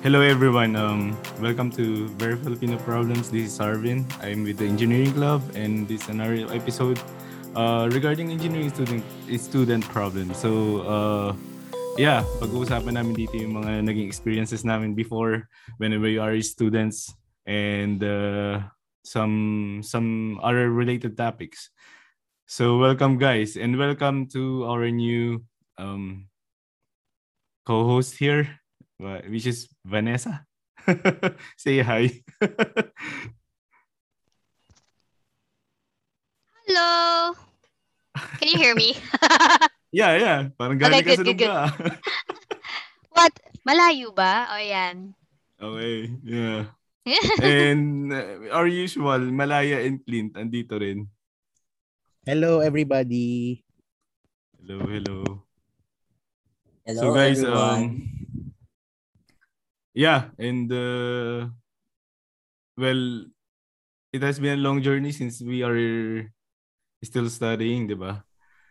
Hello everyone. Um, welcome to Very Filipino Problems. This is Arvin. I'm with the Engineering Club, and this is another episode uh, regarding engineering student student problems. So, uh, yeah, pag-uusapan namin dito yung mga naging experiences namin before whenever we are students and uh, some some other related topics. So, welcome guys, and welcome to our new um, co-host here which is Vanessa. Say hi. Hello. Can you hear me? yeah, yeah. Parang galing okay, ka good, sa good, lugar. What? Malayo ba? O yan. Okay, yeah. and uh, our usual, Malaya and Clint, andito rin. Hello, everybody. Hello, hello. Hello, so guys, everyone. um, yeah, and uh, well, it has been a long journey since we are still studying, di ba?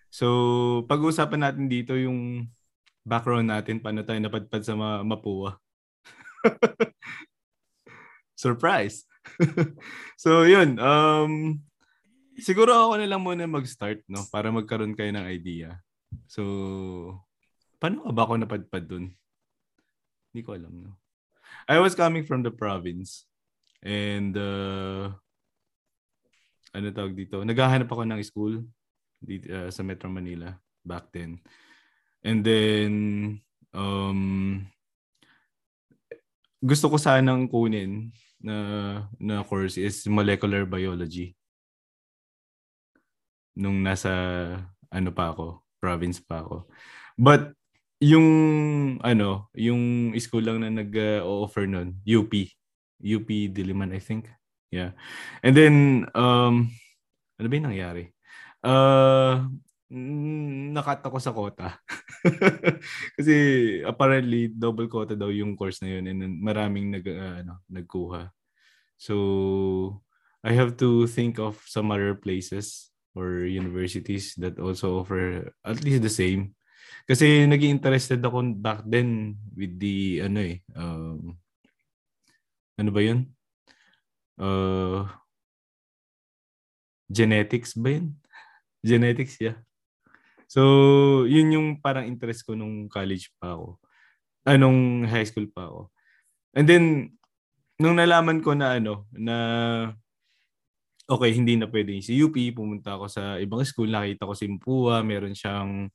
So, pag-uusapan natin dito yung background natin, paano tayo napadpad sa ma- Mapua. Surprise! so, yun. Um, siguro ako na lang muna mag-start, no? Para magkaroon kayo ng idea. So, paano ba ako napadpad dun? Hindi ko alam, no? I was coming from the province. And, uh, ano tawag dito? Naghahanap ako ng school dito, uh, sa Metro Manila back then. And then, um, gusto ko sanang kunin na na course is molecular biology. Nung nasa ano pa ako, province pa ako. But yung ano, yung school lang na nag-offer nun, UP. UP Diliman, I think. Yeah. And then, um, ano ba yung nangyari? Uh, nakat ako sa quota. Kasi apparently double quota daw yung course na yun and maraming nag uh, ano, nagkuha. So I have to think of some other places or universities that also offer at least the same. Kasi naging interested ako back then with the ano eh um, ano ba 'yun? Uh, genetics ba 'yun? Genetics, yeah. So, yun yung parang interest ko nung college pa ako. Anong high school pa ako. And then, nung nalaman ko na ano, na okay, hindi na pwede si UP, pumunta ako sa ibang school, nakita ko si Mpua, meron siyang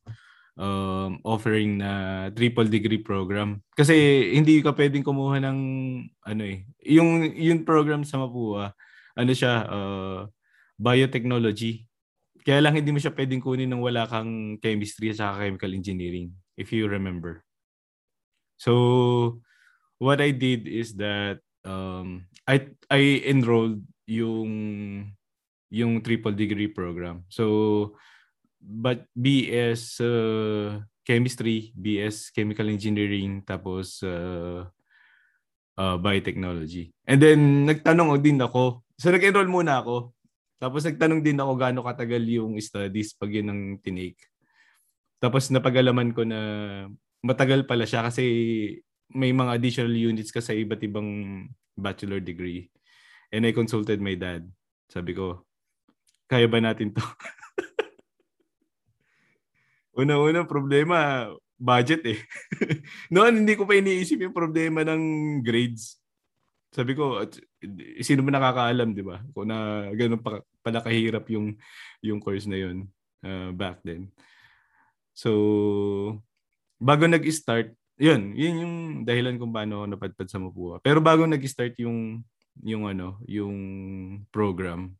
um, offering na triple degree program. Kasi hindi ka pwedeng kumuha ng ano eh, yung yung program sa Mapua, ano siya, uh, biotechnology. Kaya lang hindi mo siya pwedeng kunin nang wala kang chemistry at chemical engineering, if you remember. So, what I did is that um, I I enrolled yung yung triple degree program. So, but BS uh, chemistry, BS chemical engineering, tapos uh, uh, biotechnology. And then nagtanong din ako. So nag-enroll muna ako. Tapos nagtanong din ako gaano katagal yung studies pag yun ang tinake. Tapos napagalaman ko na matagal pala siya kasi may mga additional units ka sa iba't ibang bachelor degree. And I consulted my dad. Sabi ko, kaya ba natin to? Una-una problema, budget eh. Noon hindi ko pa iniisip yung problema ng grades. Sabi ko, sino ba nakakaalam, di ba? Kung na ganun pa, pala kahirap yung, yung course na yun uh, back then. So, bago nag-start, yun, yun yung dahilan kung paano napadpad sa Mapua. Pero bago nag-start yung, yung ano, yung program,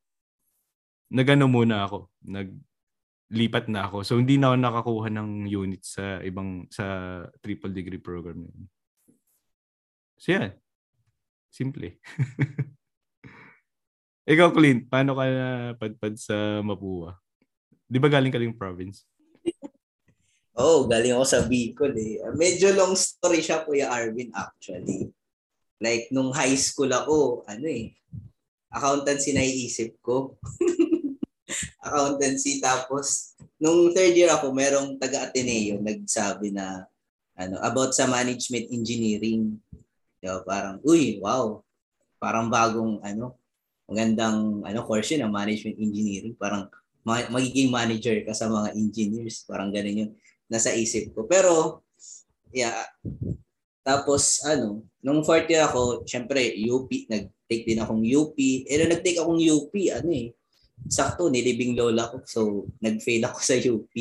nagano muna ako, naglipat na ako. So, hindi na ako nakakuha ng unit sa ibang, sa triple degree program. Yun. So, yan. Simple. Ikaw, Clint, paano ka padpad sa Mapua? Di ba galing ka lang province? oh, galing ako sa Bicol eh. Medyo long story siya, Kuya Arvin, actually. Like, nung high school ako, ano eh, accountancy na iisip ko. accountancy, tapos, nung third year ako, merong taga-Ateneo nagsabi na, ano, about sa management engineering. Diba? Parang, uy, wow. Parang bagong, ano, magandang ano course yun, ang management engineering. Parang ma- magiging manager ka sa mga engineers. Parang ganun yung nasa isip ko. Pero, yeah. Tapos, ano, nung fourth year ako, syempre, UP, nag-take din akong UP. Eh, nag-take akong UP, ano eh, sakto, nilibing lola ko. So, nag-fail ako sa UP.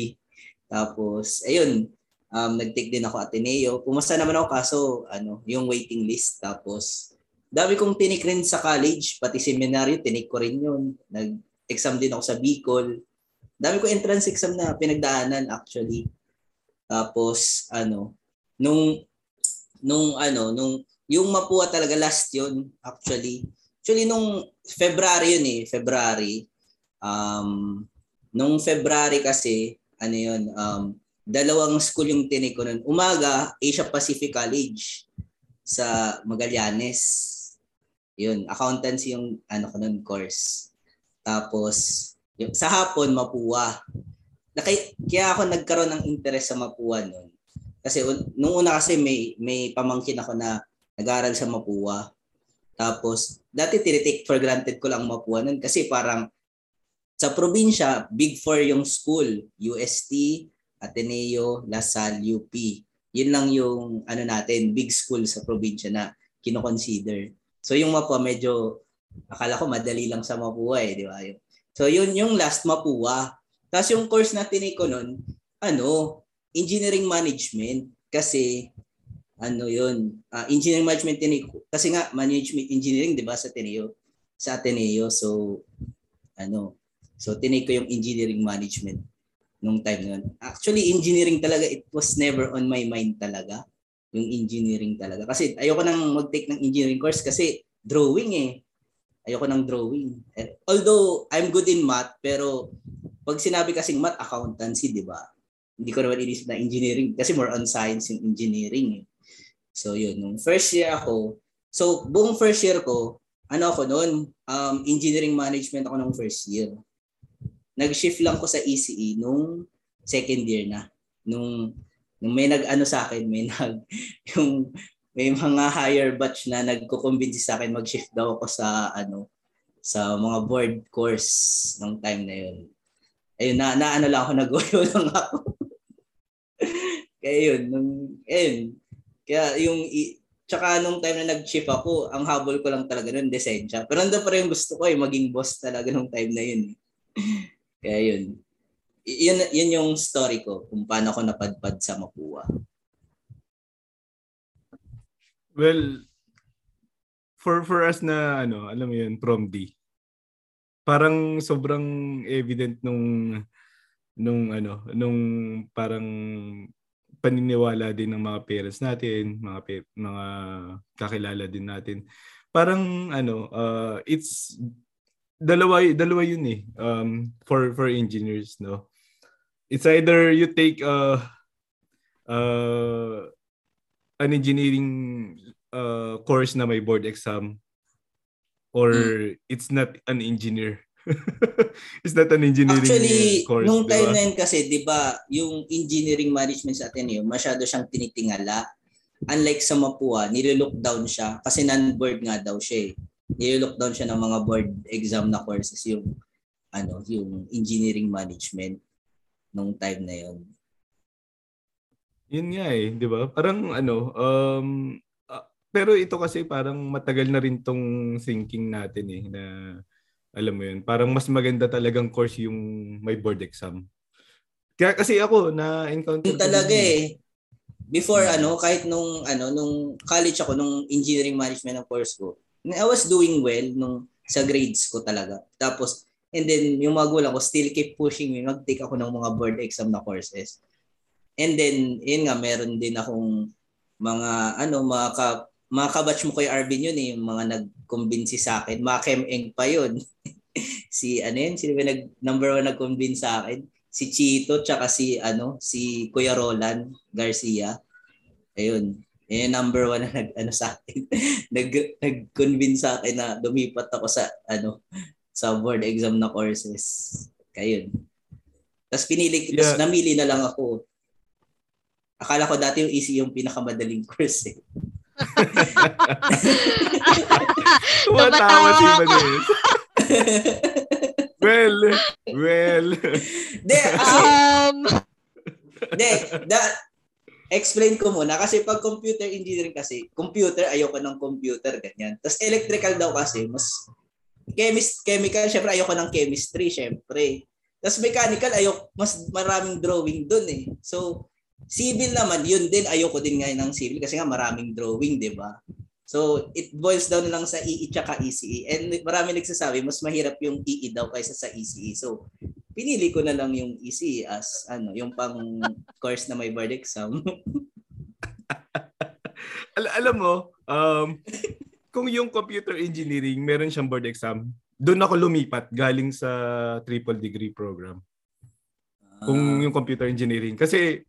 Tapos, ayun, um, nag-take din ako Ateneo. Pumasa naman ako kaso, ano, yung waiting list. Tapos, dami kong tinik rin sa college, pati seminaryo, tinik ko rin yun. Nag-exam din ako sa Bicol. Dami ko entrance exam na pinagdaanan actually. Tapos, ano, nung, nung, ano, nung, yung Mapua talaga last yun, actually. Actually, nung February yun eh, February. Um, nung February kasi, ano yun, um, dalawang school yung tinik ko nun. Umaga, Asia Pacific College sa Magallanes. Yun, accountancy yung ano ko nun course. Tapos, yung, sa hapon, Mapua. Nakay, kaya ako nagkaroon ng interest sa Mapua nun. Kasi nung una kasi may, may pamangkin ako na nag-aaral sa Mapua. Tapos, dati tinitake for granted ko lang Mapua nun kasi parang sa probinsya, Big Four yung school. UST, Ateneo, Lasal, UP. Yun lang yung ano natin, big school sa probinsya na kino-consider. So yung Mapua medyo akala ko madali lang sa Mapua eh, di ba? So yun yung last Mapua. Tapos yung course na tinake ko nun, ano, engineering management kasi ano yun, uh, engineering management tinake ko. Kasi nga management engineering 'di ba sa Ateneo? Sa Ateneo. So ano, so tinake ko yung engineering management nung time nun. Actually, engineering talaga, it was never on my mind talaga. Yung engineering talaga. Kasi ayoko nang mag-take ng engineering course kasi drawing eh. Ayoko ng drawing. Although, I'm good in math, pero pag sinabi kasing math, accountancy, di ba? Hindi ko naman inisip na engineering kasi more on science yung engineering eh. So yun, nung first year ako, so buong first year ko, ano ako noon, um, engineering management ako nung first year nag-shift lang ko sa ECE e nung second year na. Nung, nung may nag-ano sa akin, may nag, yung, may mga higher batch na nagko-convince sa akin mag-shift daw ako sa ano sa mga board course nung time na yun. Ayun, na, na ano lang ako, nag-goyo lang ako. Kaya yun, nung, ayun. Kaya yung, tsaka nung time na nag-shift ako, ang habol ko lang talaga nun, desensya. Pero nandun pa rin gusto ko eh, maging boss talaga nung time na yun. Kaya yun. Yun, yun yung story ko kung paano ako napadpad sa Mapua. Well, for for us na ano, alam mo yun, prom D. Parang sobrang evident nung nung ano, nung parang paniniwala din ng mga parents natin, mga mga kakilala din natin. Parang ano, uh, it's dalawa dalawa yun eh um for for engineers no it's either you take uh uh an engineering uh course na may board exam or mm. it's not an engineer it's not an engineering Actually, course nung time diba? na yun kasi, di ba, yung engineering management sa Ateneo, masyado siyang tinitingala. Unlike sa Mapua, nililook down siya kasi non-board nga daw siya eh nililockdown siya ng mga board exam na courses yung ano, yung engineering management nung time na yon. Yun nga eh, 'di ba? Parang ano, um uh, pero ito kasi parang matagal na rin tong thinking natin eh na alam mo yun, parang mas maganda talagang course yung may board exam. Kaya kasi ako na encounter yung talaga eh. Before ano, kahit nung ano, nung college ako nung engineering management ng course ko, I was doing well nung sa grades ko talaga. Tapos, and then yung magulang ko still keep pushing me, mag-take ako ng mga board exam na courses. And then, yun nga, meron din akong mga, ano, mga, ka, mga kabatch mo kay Arvin yun eh, yung mga nag-convince sa akin. Mga Chem pa yun. si, ano yun, sino nag, number one nag-convince sa akin? Si Chito, tsaka si, ano, si Kuya Roland Garcia. Ayun. Eh, number one na nag, ano sa akin, nag, nag-convince sa akin na lumipat ako sa, ano, sa board exam na courses. Kaya Tapos pinili, yeah. tapos namili na lang ako. Akala ko dati yung easy yung pinakamadaling course eh. Tumatawa si Vanessa. well, well. Kasi, Um, hindi, da, explain ko muna. Kasi pag computer engineering kasi, computer, ayoko ng computer, ganyan. Tapos electrical daw kasi, mas chemist, chemical, syempre ayoko ng chemistry, syempre. Tapos mechanical, ayoko, mas maraming drawing dun eh. So, civil naman, yun din, ayoko din ngayon ng civil kasi nga maraming drawing, di ba? So, it boils down lang sa EE tsaka ECE. And marami nagsasabi, mas mahirap yung EE daw kaysa sa ECE. So, pinili ko na lang yung ECE as ano, yung pang course na may board exam. Al- alam mo, um, kung yung computer engineering, meron siyang board exam, doon ako lumipat galing sa triple degree program. Kung yung computer engineering. Kasi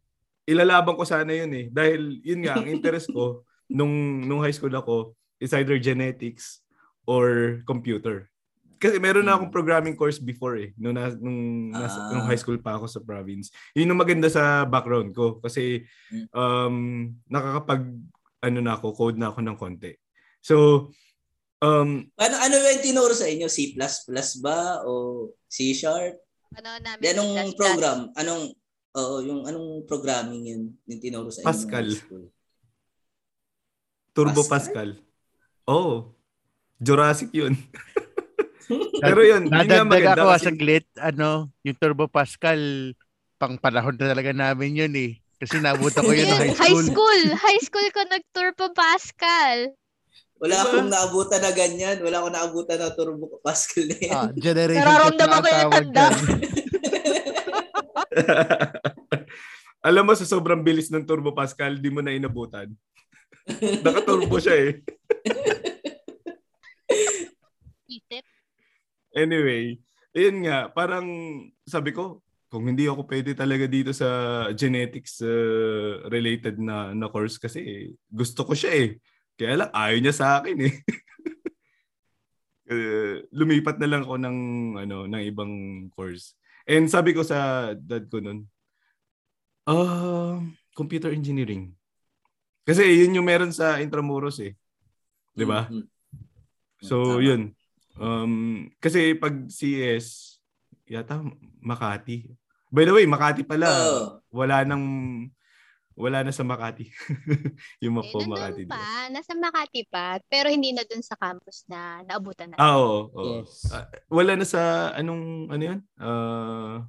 ilalaban ko sana yun eh. Dahil yun nga, ang interest ko nung, nung high school ako is either genetics or computer. Kasi meron na akong programming course before eh. Nung, na, nung, nasa, Ah. nung high school pa ako sa province. Yun yung maganda sa background ko. Kasi um, nakakapag ano na ako, code na ako ng konti. So, um, ano, ano yung tinuro sa inyo? C++ ba? O C Sharp? ano namin, Di, anong program? Anong, oo, yung anong programming yun yung tinuro sa inyo? Pascal. Turbo Pascal? Pascal. Oh, Jurassic yun. Pero yun, yun nga Nadagdag ako kasi- saglit, ano, yung Turbo Pascal, pang panahon na talaga namin yun eh. Kasi nabuta ko yun ng high High school. school. High school ko nag-tour pa Pascal. Wala Diba? akong naabutan na ganyan. Wala akong naabutan na Turbo Pascal na yan. Ah, generation Nararamdaman ko yung tanda. Alam mo, sa sobrang bilis ng Turbo Pascal, di mo na inabutan. Naka-turbo siya eh. Isip. Anyway, ayun nga, parang sabi ko, kung hindi ako pwede talaga dito sa genetics uh, related na, na course kasi gusto ko siya eh. Kaya lang, ayaw niya sa akin eh. Eh, lumipat na lang ako ng ano ng ibang course. And sabi ko sa dad ko noon, ah, computer engineering. Kasi yun yung meron sa Intramuros eh. 'Di ba? Mhm. So, Tama. yun. Um, kasi pag CS, yata Makati. By the way, Makati pala. Oo. Wala nang wala na sa Makati. yung Eh, Mapo Makati. nandun doon. pa. Nasa Makati pa. Pero hindi na dun sa campus na naabutan na. Ah, oo. oo. Yes. Ah, wala na sa anong ano yun? Ah,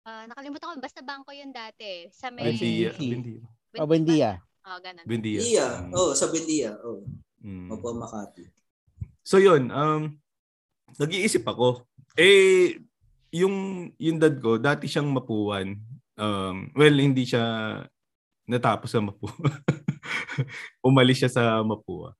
Ah, nakalimutan ko. Basta bangko yun dati. Sa may... Bendia. Bendia. Bendia. Oh, Bendia. Oo, ganun. Bendia. Iya. Mm. Oh, sa Bendia. Oh, Mm. Opo, Makati. So yun, um, nag-iisip ako. Eh, yung, yung dad ko, dati siyang mapuan. Um, well, hindi siya natapos sa Mapua. Umalis siya sa Mapua.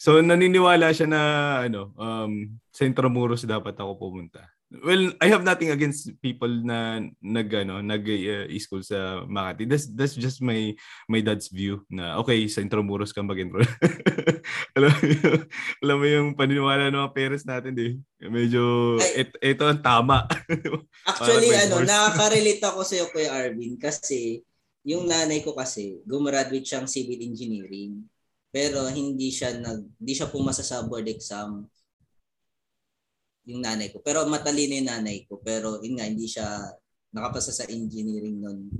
So naniniwala siya na ano, um, sa Intramuros dapat ako pumunta. Well, I have nothing against people na nag ano, nag uh, school sa Makati. That's that's just my my dad's view na okay, sa Intramuros ka mag-enroll. alam mo yung, alam mo yung paniniwala ng mga parents natin, di. Medyo et, ito ang tama. Actually, ano, course. nakaka-relate ako sa iyo, Kuya Arvin, kasi yung nanay ko kasi, gumraduate siyang civil engineering. Pero hindi siya nag hindi siya pumasa sa board exam yung nanay ko. Pero matalino yung nanay ko. Pero yun nga, hindi siya nakapasa sa engineering nun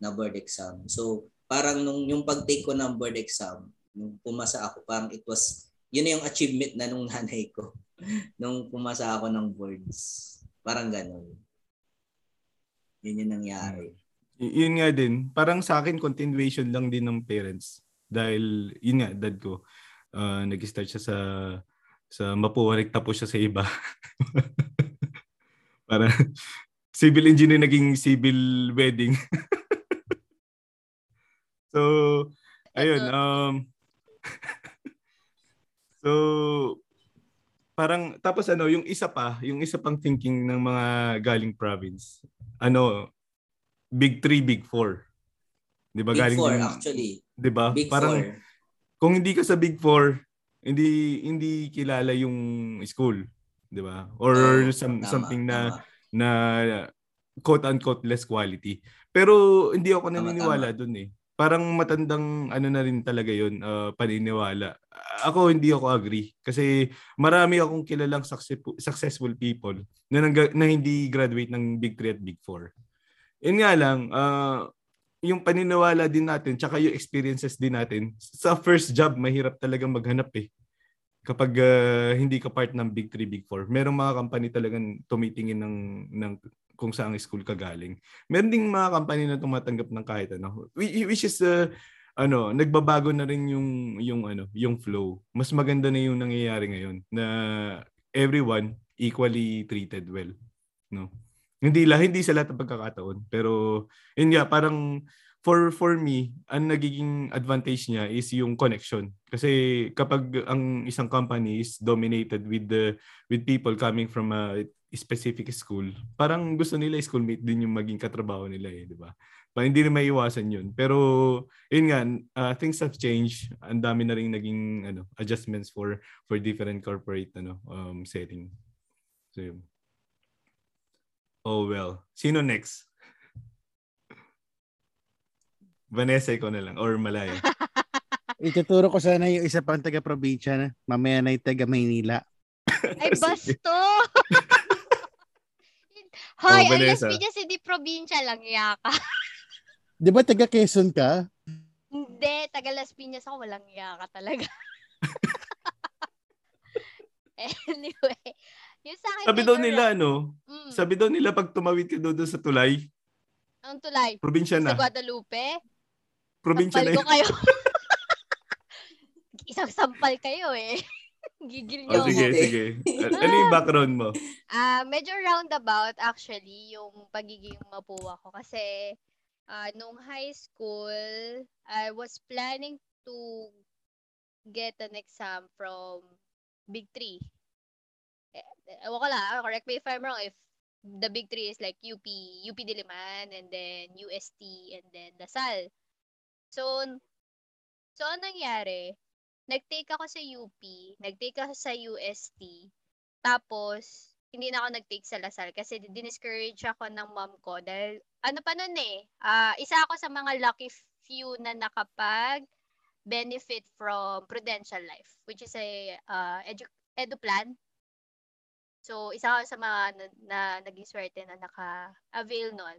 na board exam. So, parang nung yung pag-take ko ng board exam, nung pumasa ako, parang it was, yun na yung achievement na nung nanay ko nung pumasa ako ng boards. Parang ganun. Yun yung nangyari. Y- yun nga din. Parang sa akin, continuation lang din ng parents. Dahil, yun nga, dad ko, uh, nag-start siya sa sa Mapua, nagtapos siya sa iba. Para civil engineer naging civil wedding. so, ayun. Um, so, parang, tapos ano, yung isa pa, yung isa pang thinking ng mga galing province, ano, Big 3, Big 4. 'Di ba Big galing Four, din- actually. 'di ba? Big Parang Four. kung hindi ka sa Big 4, hindi hindi kilala yung school, 'di ba? Or Oo, some, tama, something na tama. na quote unquote less quality. Pero hindi ako naniniwala dun eh. parang matandang ano na rin talaga yun, uh, paniniwala. Ako hindi ako agree kasi marami akong kilalang successful, successful people na, nang, na hindi graduate ng Big 3 at Big 4. Yun nga lang, uh, yung paniniwala din natin tsaka yung experiences din natin sa first job mahirap talagang maghanap eh kapag uh, hindi ka part ng Big 3, Big 4. Merong mga company talagang tumitingin ng, ng kung saan school ka galing. Meron ding mga company na tumatanggap ng kahit ano. Which is, uh, ano, nagbabago na rin yung, yung, ano, yung flow. Mas maganda na yung nangyayari ngayon na everyone equally treated well. No? Hindi la hindi sa lahat ng pagkakataon. Pero, yun nga, parang for for me, ang nagiging advantage niya is yung connection. Kasi kapag ang isang company is dominated with the with people coming from a specific school, parang gusto nila schoolmate din yung maging katrabaho nila eh, di ba? Pa hindi rin maiwasan yun. Pero yun nga, uh, things have changed. Ang dami na rin naging ano, adjustments for for different corporate ano um setting. So yun. Oh well. Sino next? Vanessa, ikaw na lang. Or Malaya. Ituturo ko sana yung isa pang taga-probinsya na. Mamaya na yung taga-Maynila. Ay, basto! Hoy, oh, alas Piñas, hindi probinsya lang, yaka. Di ba taga Quezon ka? Hindi, taga Las Piñas ako, walang yaka talaga. anyway, yung sa akin, sabi daw nila, ano, mm. sabi daw nila pag tumawid ka doon sa tulay, ang tulay? Probinsya na. Sa Guadalupe? Probinsya sampal na ko kayo. Isang sampal kayo eh. Gigil niyo oh, sige, ako. sige. Ano yung background mo? Ah, uh, medyo roundabout actually yung pagiging mapuwa ko kasi uh, nung high school, I was planning to get an exam from Big 3. Eh, ewan ko lang, correct me if I'm wrong, if the big three is like UP, UP Diliman, and then UST, and then Dasal. So, so ang nangyari, nag-take ako sa UP, nag-take ako sa UST, tapos, hindi na ako nag-take sa Lasal kasi diniscourage ako ng mom ko dahil, ano pa nun eh, uh, isa ako sa mga lucky few na nakapag benefit from Prudential Life, which is a uh, edu, edu plan So, isa ako sa mga na, na naging swerte na naka-avail nun.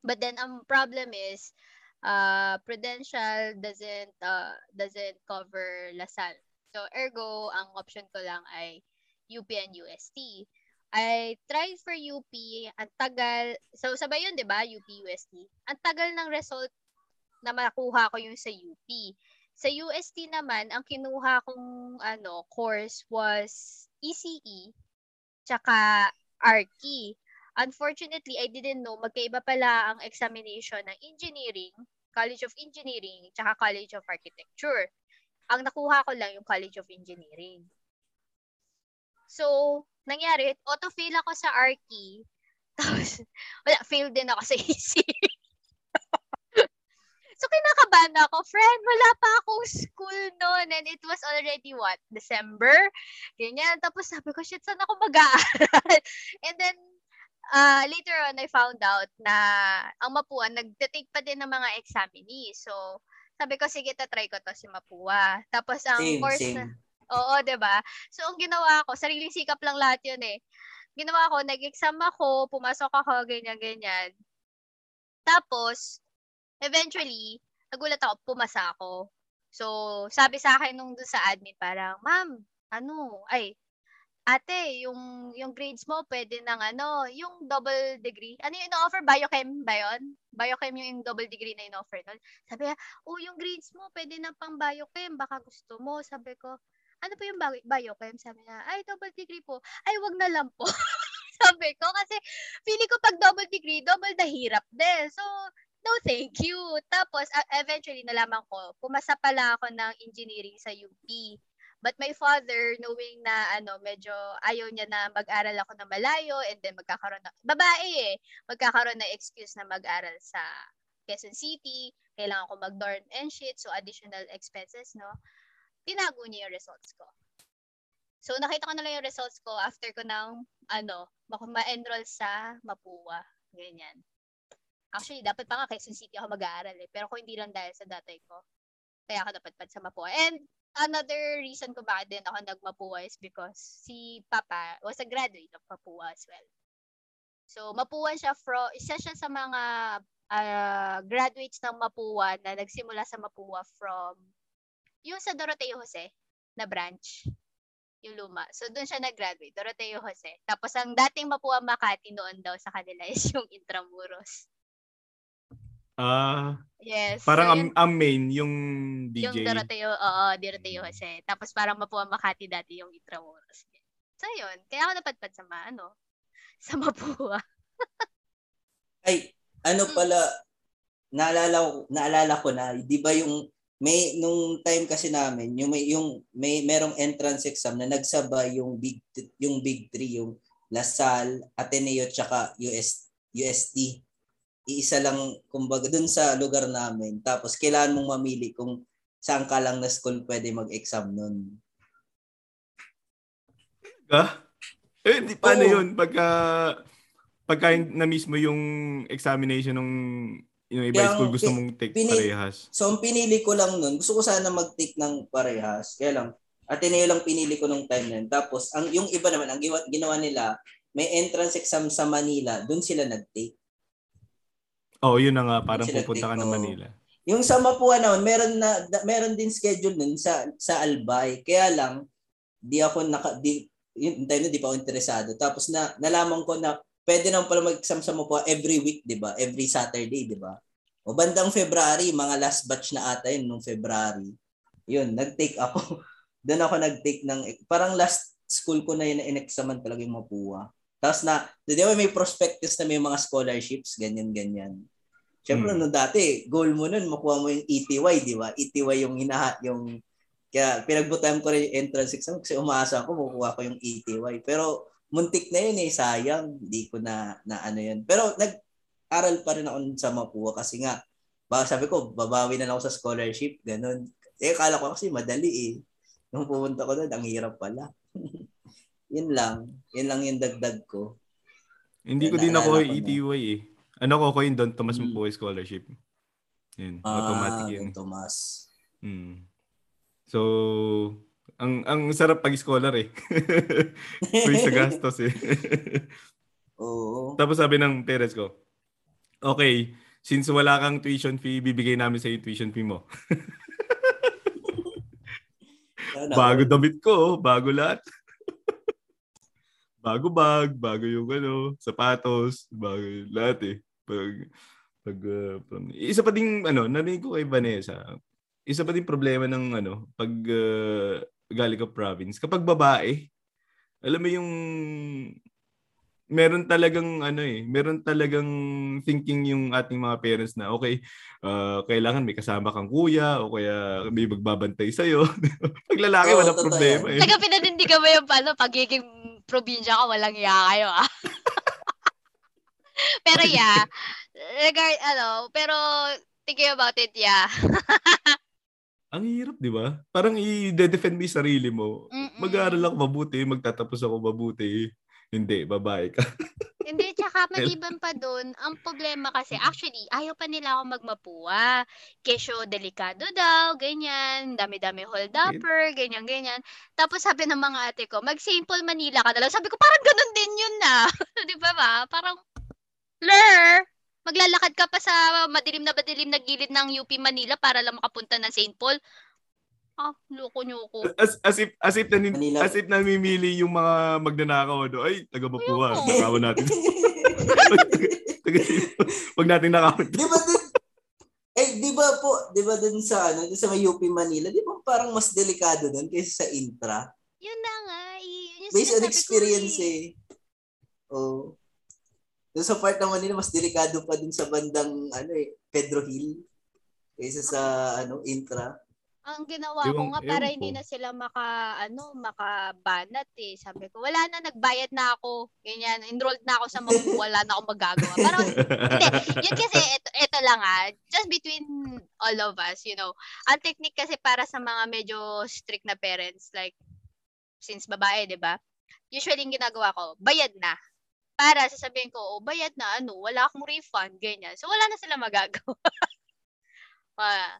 But then, ang problem is, uh, Prudential doesn't uh, doesn't cover Lasal. So, ergo, ang option ko lang ay UP and UST. I tried for UP, ang tagal, so sabay yun, di ba, UP, UST. Ang tagal ng result na makuha ko yung sa UP. Sa UST naman, ang kinuha kong ano, course was ECE, tsaka ARCI. Unfortunately, I didn't know magkaiba pala ang examination ng engineering, College of Engineering, tsaka College of Architecture. Ang nakuha ko lang yung College of Engineering. So, nangyari, auto-fail ako sa ARCI. Tapos, wala, fail din ako sa EC. So, kinakabahan ako, friend, wala pa akong school noon. And it was already, what, December? Ganyan. Tapos sabi ko, shit, saan ako mag-aaral? and then, uh, later on, I found out na ang Mapua, nagtitake pa din ng mga examinees. So, sabi ko, sige, tatry ko to si Mapua. Tapos, ang same, course same. na, oo, ba diba? So, ang ginawa ko, sariling sikap lang lahat yun eh. Ginawa ko, nag-exam ako, pumasok ako, ganyan-ganyan. Tapos, eventually, nagulat ako, pumasa ako. So, sabi sa akin nung doon sa admin, parang, ma'am, ano, ay, ate, yung, yung grades mo, pwede ng ano, yung double degree. Ano yung ino-offer? Biochem ba yun? Biochem yung double degree na ino-offer nun. Sabi niya, oh, yung grades mo, pwede na pang biochem, baka gusto mo. Sabi ko, ano po yung biochem? Sabi niya, ay, double degree po. Ay, wag na lang po. Sabi ko, kasi feeling ko pag double degree, double the hirap din. So, no thank you. Tapos, uh, eventually, nalaman ko, pumasa pala ako ng engineering sa UP. But my father, knowing na ano, medyo ayaw niya na mag-aral ako ng malayo and then magkakaroon na, babae eh, magkakaroon na excuse na mag-aral sa Quezon City, kailangan ko mag-dorm and shit, so additional expenses, no? Tinago niya yung results ko. So, nakita ko na lang yung results ko after ko nang, ano, ma-enroll sa Mapua. Ganyan. Actually, dapat pa nga Quezon City ako mag-aaral eh. Pero kung hindi lang dahil sa datay ko, kaya ako napadpad sa Mapua. And another reason ko bakit din ako nagmapua is because si Papa was a graduate of Mapua as well. So, Mapua siya from, isa siya sa mga uh, graduates ng Mapua na nagsimula sa Mapua from yung sa Doroteo Jose na branch yung luma. So, doon siya nag-graduate, Doroteo Jose. Tapos, ang dating Mapua Makati noon daw sa kanila is yung Intramuros. Ah, Yes. parang so, ang, yun, ang main, yung yung DJ. Doroteo, oo, Doroteo Jose. Tapos, parang Mapua Makati dati yung Intramuros. So, yun. Kaya ako napadpad sa ma, ano, sa Mapua. Ay, ano Mm. pala, naalala ko, naalala ko na, di ba yung may nung time kasi namin, yung may yung may merong entrance exam na nagsabay yung big yung big three, yung LaSalle, Ateneo tsaka US UST. Iisa lang kumbaga dun sa lugar namin. Tapos kailangan mong mamili kung saan ka lang na school pwede mag-exam nun. Ah? Eh, di, paano Oo. yun? Pagka, pagka na mismo yung examination ng yung iba Kaya school gusto pi- mong take pini- parehas. So, ang pinili ko lang nun, gusto ko sana mag-take ng parehas. Kaya lang, Ateneo lang pinili ko nung time na yun. Tapos, ang, yung iba naman, ang ginawa nila, may entrance exam sa Manila, dun sila nag-take. Oo, yun na nga. Parang Sila pupunta ka ng. Manila. Yung sa Mapua naman, meron na meron din schedule nun sa sa Albay. Kaya lang di ako naka di yung time na di pa ako interesado. Tapos na nalaman ko na pwede naman pala mag-exam sa Mapua every week, di ba? Every Saturday, di ba? O bandang February, mga last batch na ata yun nung February. Yun, nag-take ako. Doon ako nag-take ng, parang last school ko na yun na in-examan talaga yung Mapua. Tapos na, di ba may prospectus na may mga scholarships, ganyan-ganyan. Siyempre, Hmm. no dati, goal mo nun, makuha mo yung ETY, di ba? ETY yung hinaha, yung, kaya pinagbutan ko rin yung entrance exam kasi umaasa ako, makuha ko yung ETY. Pero, muntik na yun eh, sayang, hindi ko na, na ano yun. Pero, nag-aral pa rin ako sa Mapua kasi nga, baka sabi ko, babawi na lang ako sa scholarship, ganun. Eh, kala ko kasi madali eh. Nung pumunta ko doon, ang hirap pala. yun lang. Yun lang yung dagdag ko. Hindi ko din ako. ETY eh. Ano ko ko yung Don Tomas Hmm. Mapuay Scholarship. Yun, Ah, automatic yun. Don Tomas. Hmm. So, ang ang sarap pag scholar eh. Free sa gastos eh. Oo. Tapos sabi ng parents ko, okay, since wala kang tuition fee, bibigay namin sa tuition fee mo. Bago damit ko, bago lahat. Bago bag, bago yung ano, sapatos, bago lahat eh. Pag, pag, uh, from- isa pa ding, ano, narinig ko kay Vanessa, isa pa ding problema ng, ano, pag uh, galing ka province, kapag babae, alam mo yung, meron talagang, ano eh, meron talagang thinking yung ating mga parents na, okay, uh, kailangan may kasama kang kuya o kaya may magbabantay sa'yo. pag lalaki, Oo, wala problema eh. Taga pinanindigan mo yung paano, pagiging probinsya ka, walang iya kayo ah. pero yeah, regard, ano, pero thinking about it, yeah. Ang hirap, di ba? Parang i-defend mo yung sarili mo. Mm-mm. Mag-aaral ako mabuti, magtatapos ako mabuti. Hindi, babae ka. Hindi, tsaka maliban pa doon, ang problema kasi, actually, ayaw pa nila ako magmapua. Kesyo, delikado daw, ganyan, dami-dami hold upper, ganyan, ganyan. Tapos sabi ng mga ate ko, mag-St. Paul, Manila ka na lang. Sabi ko, parang ganun din yun na. Di ba ba? Parang, lur, maglalakad ka pa sa madilim na madilim na gilid ng UP Manila para lang makapunta ng St. Paul. Ah, loko-nyoko. As, as if, as if, nanin, Manila. as if namimili yung mga magnanakaw. Ano, ay, taga. Ayoko. Nakawan natin. taga, Huwag natin nakawin. di ba dun, eh, di ba po, di ba dun sa, ano, dun sa may UP Manila, di ba parang mas delikado dun kaysa sa intra? Yun na nga. eh. Yun yung Based on ko experience eh. eh. Oh. Dun sa part ng Manila, mas delikado pa dun sa bandang, ano eh, Pedro Hill. Kaysa sa, ano, intra. Ang ginawa ko Ewan- nga para hindi ko. na sila maka ano makabanat eh. Sabi ko wala na nagbayad na ako. Ganyan, enrolled na ako sa mga wala na akong magagawa. Parang hindi, yun kasi ito, ito lang ah, just between all of us, you know. Ang technique kasi para sa mga medyo strict na parents like since babae, 'di ba? Usually yung ginagawa ko, bayad na. para sasabihin ko, oh, bayad na, ano, wala akong refund, ganyan. So, wala na sila magagawa. ah,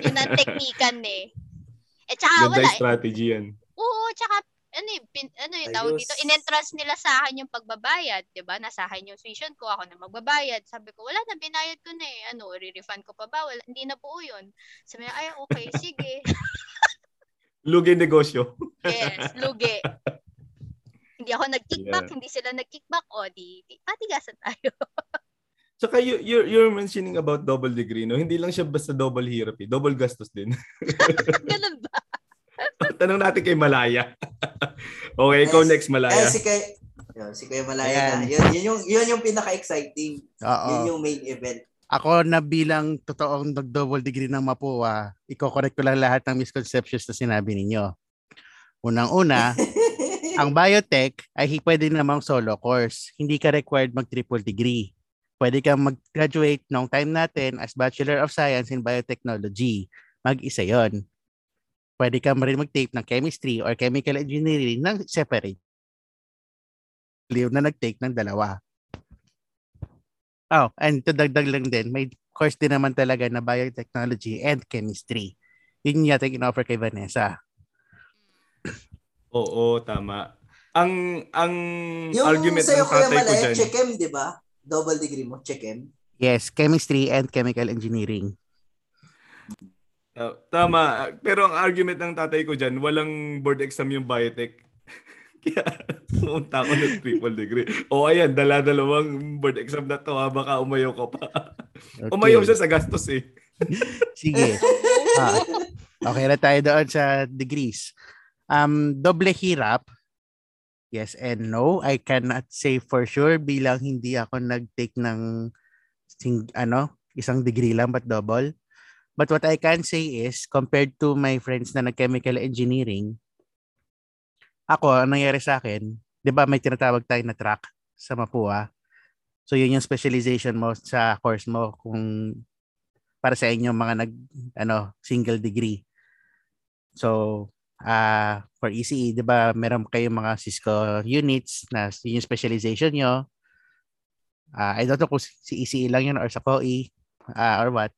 yun ang teknikan eh. Eh, tsaka Ganda wala. yung strategy yan. Oo, tsaka, ano yung, pin, ano yung tawag Ayos. dito, in-entrust nila sa akin yung pagbabayad, di ba? Nasa akin yung tuition ko, ako na magbabayad. Sabi ko, wala na, binayad ko na eh. Ano, re-refund ko pa ba? Wala, hindi na buo yun. Sabi niya, ay, okay, sige. Lugi negosyo. yes, lugi. hindi ako nag-kickback, Yeah. hindi sila nag-kickback, o di, di patigasan tayo. Saka you, you're, you're mentioning about double degree, no? Hindi lang siya basta double hirap eh. Double gastos din. Ganun ba? Tanong natin kay Malaya. okay, ikaw Yes. next, Malaya. Eh, si Kay, yun, si Kuya Malaya Ayan. na. Yun, yun, yung, yun yung pinaka-exciting. Oo. Yun yung main event. Ako na bilang totoong nag-double degree ng Mapua, iko-correct ko lang lahat ng misconceptions na sinabi ninyo. Unang-una, ang biotech ay pwede namang solo course. Hindi ka required mag-triple degree. Pwede kang mag-graduate nung time natin as Bachelor of Science in Biotechnology. Mag-isa yon. Pwede ka rin mag-take ng chemistry or chemical engineering ng separate. Liw na nag-take ng dalawa. Oh, and to dagdag lang din, may course din naman talaga na biotechnology and chemistry. Yun yata yung in-offer kay Vanessa. Oo, tama. Ang ang Yung argument sa'yo, ng Kuya tatay ko Malaya, dyan. checkem, di ba? Double degree mo, checkem. Yes, chemistry and chemical engineering. Ah, tama. Pero ang argument ng tatay ko dyan, walang board exam yung biotech. Kaya pumunta ako ng triple degree. O ayan, dala-dalawang board exam na to ha. Baka umayaw ka pa. Okay. Umayaw siya sa gastos eh. Sige. Ah, okay na tayo doon sa degrees. Um, doble hirap. Yes and no. I cannot say for sure bilang hindi ako nag-take ng sing, ano, isang degree lang but double. But what I can say is compared to my friends na nag-chemical engineering, ako, ang nangyari sa akin, 'di ba may tinatawag tayo na track sa Mapua. So yun yung specialization mo sa course mo kung para sa inyo mga nag ano single degree. So ah for ECE, 'di ba, meron kayong mga Cisco units na yun yung specialization nyo. Ah, I don't know kung si ECE lang yun or sa COE ah, or what.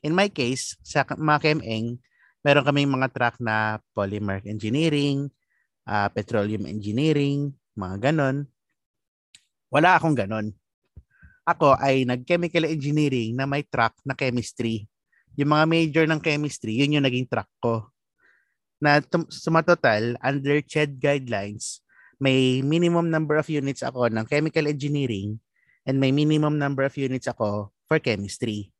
In my case, sa mga KMEng, meron kaming mga track na polymer engineering, ah, petroleum engineering, mga ganon. Wala akong ganon. Ako ay nag-chemical engineering na may track na chemistry. Yung mga major ng chemistry, yun yung naging track ko. Na tum- sumatotal, under CHED guidelines, may minimum number of units ako ng chemical engineering and may minimum number of units ako for chemistry.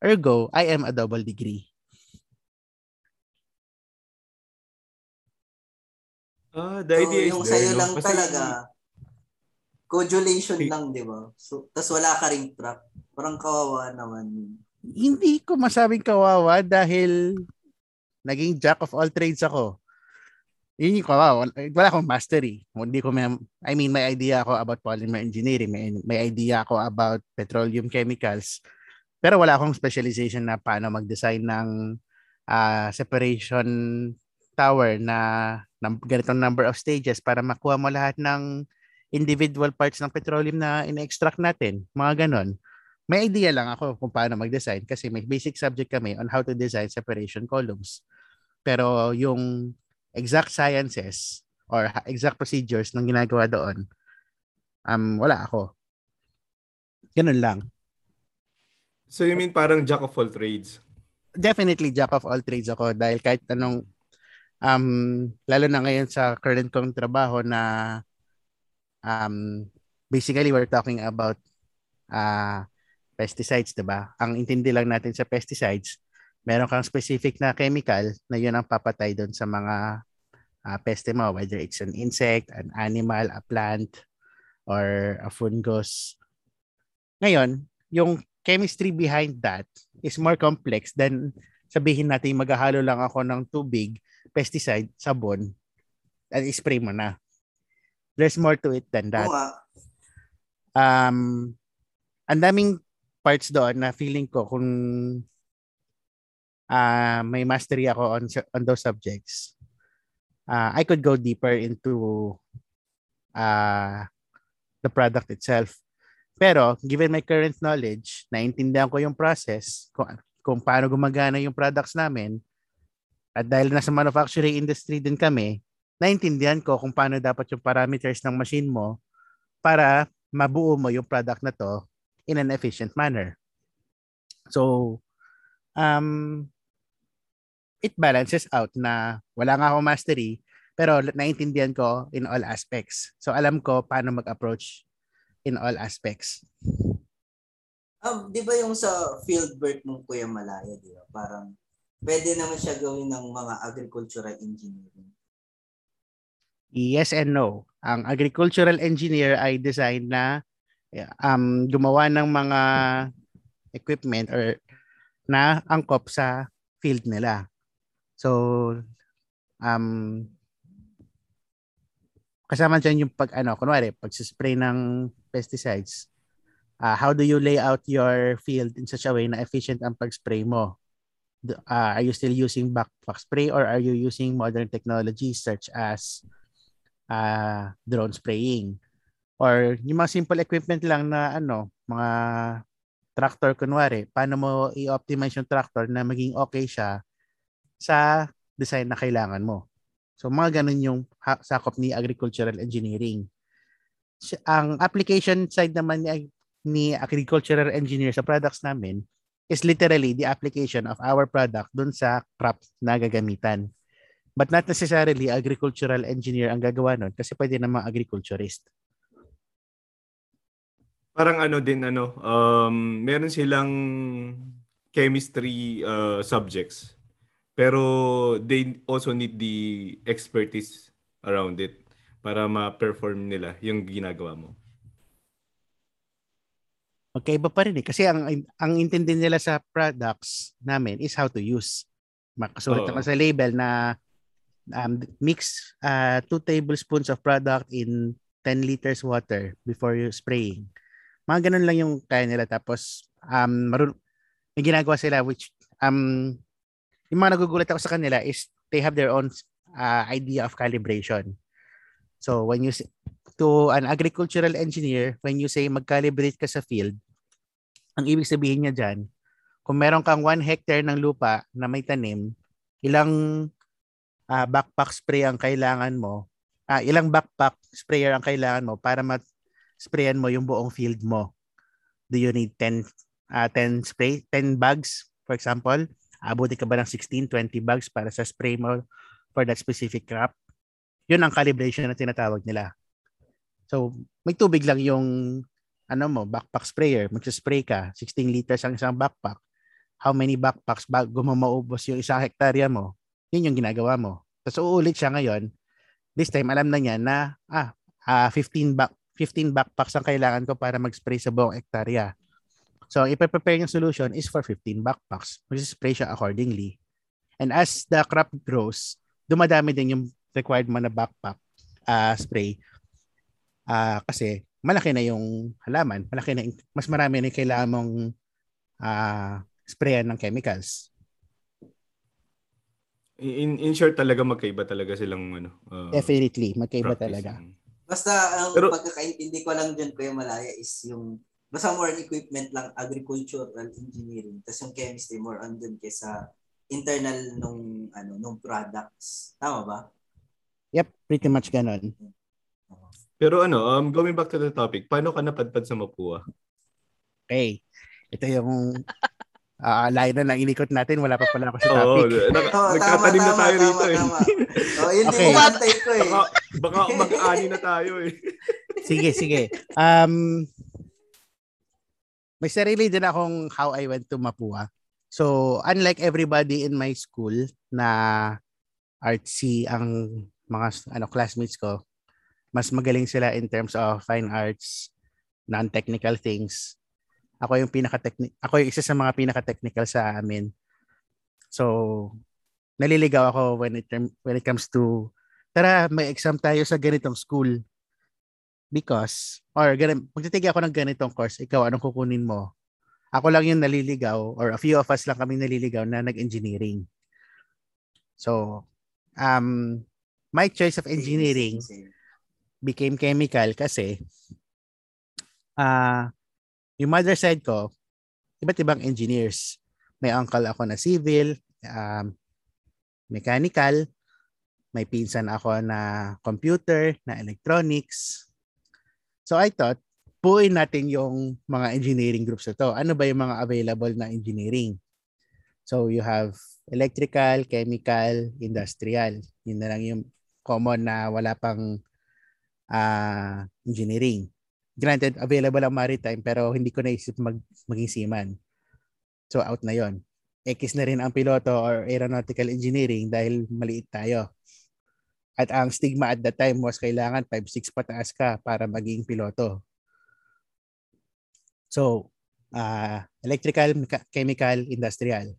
Ergo, I am a double degree. Ah, the So, idea is yung there, sa'yo no? lang Kasi- talaga, codulation lang, di ba? So, tas wala ka ring track. Parang kawawa naman. Hindi ko masabing kawawa dahil naging jack of all trades ako. Yun yung kawawa. Wala, akong mastery. Hindi ko may, I mean, may idea ako about polymer engineering. May, may idea ako about petroleum chemicals. Pero wala akong specialization na paano mag-design ng ah, separation tower na ng ganitong number of stages para makuha mo lahat ng individual parts ng petroleum na in-extract natin. Mga ganon. May idea lang ako kung paano mag-design kasi may basic subject kami on how to design separation columns. Pero yung exact sciences or exact procedures ng ginagawa doon, um, wala ako. Ganun lang. So you mean parang jack of all trades? Definitely jack of all trades ako dahil kahit anong um lalo na ngayon sa current kong trabaho na um basically we're talking about uh pesticides, 'di ba? Ang intindi lang natin sa pesticides, meron kang specific na chemical na 'yun ang papatay doon sa mga uh, peste mo, whether it's an insect, an animal, a plant, or a fungus. Ngayon, yung chemistry behind that is more complex than sabihin natin maghahalo lang ako ng tubig, pesticide, sabon, at spray mo na. There's more to it than that. Nga. Um, ang daming parts doon na feeling ko kung ah may mastery ako on, on those subjects, uh, I could go deeper into uh, the product itself. Pero, given my current knowledge, naintindihan ko yung process, kung, kung paano gumagana yung products namin, at dahil nasa manufacturing industry din kami, naintindihan ko kung paano dapat yung parameters ng machine mo para mabuo mo yung product na to in an efficient manner. So, um, it balances out na wala nga akong mastery, pero naintindihan ko in all aspects. So, alam ko paano mag-approach in all aspects. Um, di ba yung sa field work ng Kuya Malaya, di ba? Parang pwede naman siya gawin ng mga agricultural engineering. Yes and no. Ang agricultural engineer ay designed na um, gumawa ng mga equipment or na angkop sa field nila. So, um, kasama dyan yung pag, ano, kunwari, pag-spray ng pesticides, uh, how do you lay out your field in such a way na efficient ang pag-spray mo? Uh, are you still using backpack spray or are you using modern technologies such as uh, drone spraying? Or yung mga simple equipment lang na ano, mga tractor kunwari, paano mo i-optimize yung tractor na maging okay siya sa design na kailangan mo. So mga ganun yung sakop ni agricultural engineering. Ang application side naman ni, ni agricultural engineer sa products namin is literally the application of our product dun sa crop na gagamitan. But not necessarily agricultural engineer ang gagawa nun kasi pwede naman agriculturist. Parang ano din ano, um, meron silang chemistry uh, subjects pero they also need the expertise around it para ma-perform nila yung ginagawa mo. Okay, iba pa rin eh. Kasi ang, ang intindi nila sa products namin is how to use. Makasulat naman sa label na um, mix 2 uh, two tablespoons of product in 10 liters water before you spraying. Mga ganun lang yung kaya nila. Tapos, um, marun- may ginagawa sila which um, yung mga nagugulat ako sa kanila is they have their own uh, idea of calibration. So when you to an agricultural engineer, when you say mag-calibrate ka sa field, ang ibig sabihin niya diyan, kung meron kang 1 hectare ng lupa na may tanim, ilang uh, backpack spray ang kailangan mo, uh, ilang backpack sprayer ang kailangan mo para ma-sprayan mo yung buong field mo. Do you need 10 uh, 10 spray, 10 bags for example? abuti ka ba ng 16, 20 bags para sa spray mo for that specific crop? Yun ang calibration na tinatawag nila. So, may tubig lang yung ano mo, backpack sprayer. Magsa-spray ka, 16 liters ang isang backpack. How many backpacks bago mo maubos yung isang hektarya mo? Yun yung ginagawa mo. Tapos uulit siya ngayon. This time, alam na niya na ah, uh, 15 back 15 backpacks ang kailangan ko para mag-spray sa buong hektarya. So, ipe-prepare yung solution is for 15 backpacks. Mag-spray siya accordingly. And as the crop grows, dumadami din yung required mo na backpack uh, spray. Uh, kasi malaki na yung halaman. Malaki na, mas marami na kailangan mong uh, sprayan ng chemicals. In, in short talaga magkaiba talaga silang ano. Uh, Definitely, magkaiba practice. talaga. Basta ang Pero, pagkakaintindi ko lang dyan Kuya Malaya is yung basta more equipment lang, agricultural engineering. Tapos yung chemistry more on dun kaysa internal nung ano nung products. Tama ba? Yep, pretty much ganun. Pero ano, um, going back to the topic, paano ka napadpad sa Mapua? Okay. Ito yung uh, layo na lang inikot natin. Wala pa pala ako sa topic. Oo, nag- oh, nagtatanim na tayo tama, rito tama, eh. oh, yun okay. din ko eh. Baka, baka mag-ani na tayo eh. sige, sige. Um, may sarili din akong how I went to Mapua. So, unlike everybody in my school na artsy ang mga ano classmates ko, mas magaling sila in terms of fine arts, non-technical things. Ako yung pinaka ako yung isa sa mga pinaka-technical sa amin. So, naliligaw ako when it when it comes to tara, may exam tayo sa ganitong school because, or ganun, magtitigil ako ng ganitong course, ikaw, anong kukunin mo? Ako lang yung naliligaw, or a few of us lang kami naliligaw na nag-engineering. So, um, my choice of engineering became chemical kasi ah yung mother side ko, iba't ibang engineers. May uncle ako na civil, um, mechanical, may pinsan ako na computer, na electronics. So I thought, buuin natin yung mga engineering groups na. Ano ba yung mga available na engineering? So you have electrical, chemical, industrial. Yun na lang yung common na wala pang uh, engineering. Granted, available ang maritime pero hindi ko naisip mag, maging seaman. So out na yon. X na rin ang piloto or aeronautical engineering dahil maliit tayo. At ang stigma at that time was kailangan 5'6 pataas ka para maging piloto. So, uh, electrical, chemical, industrial.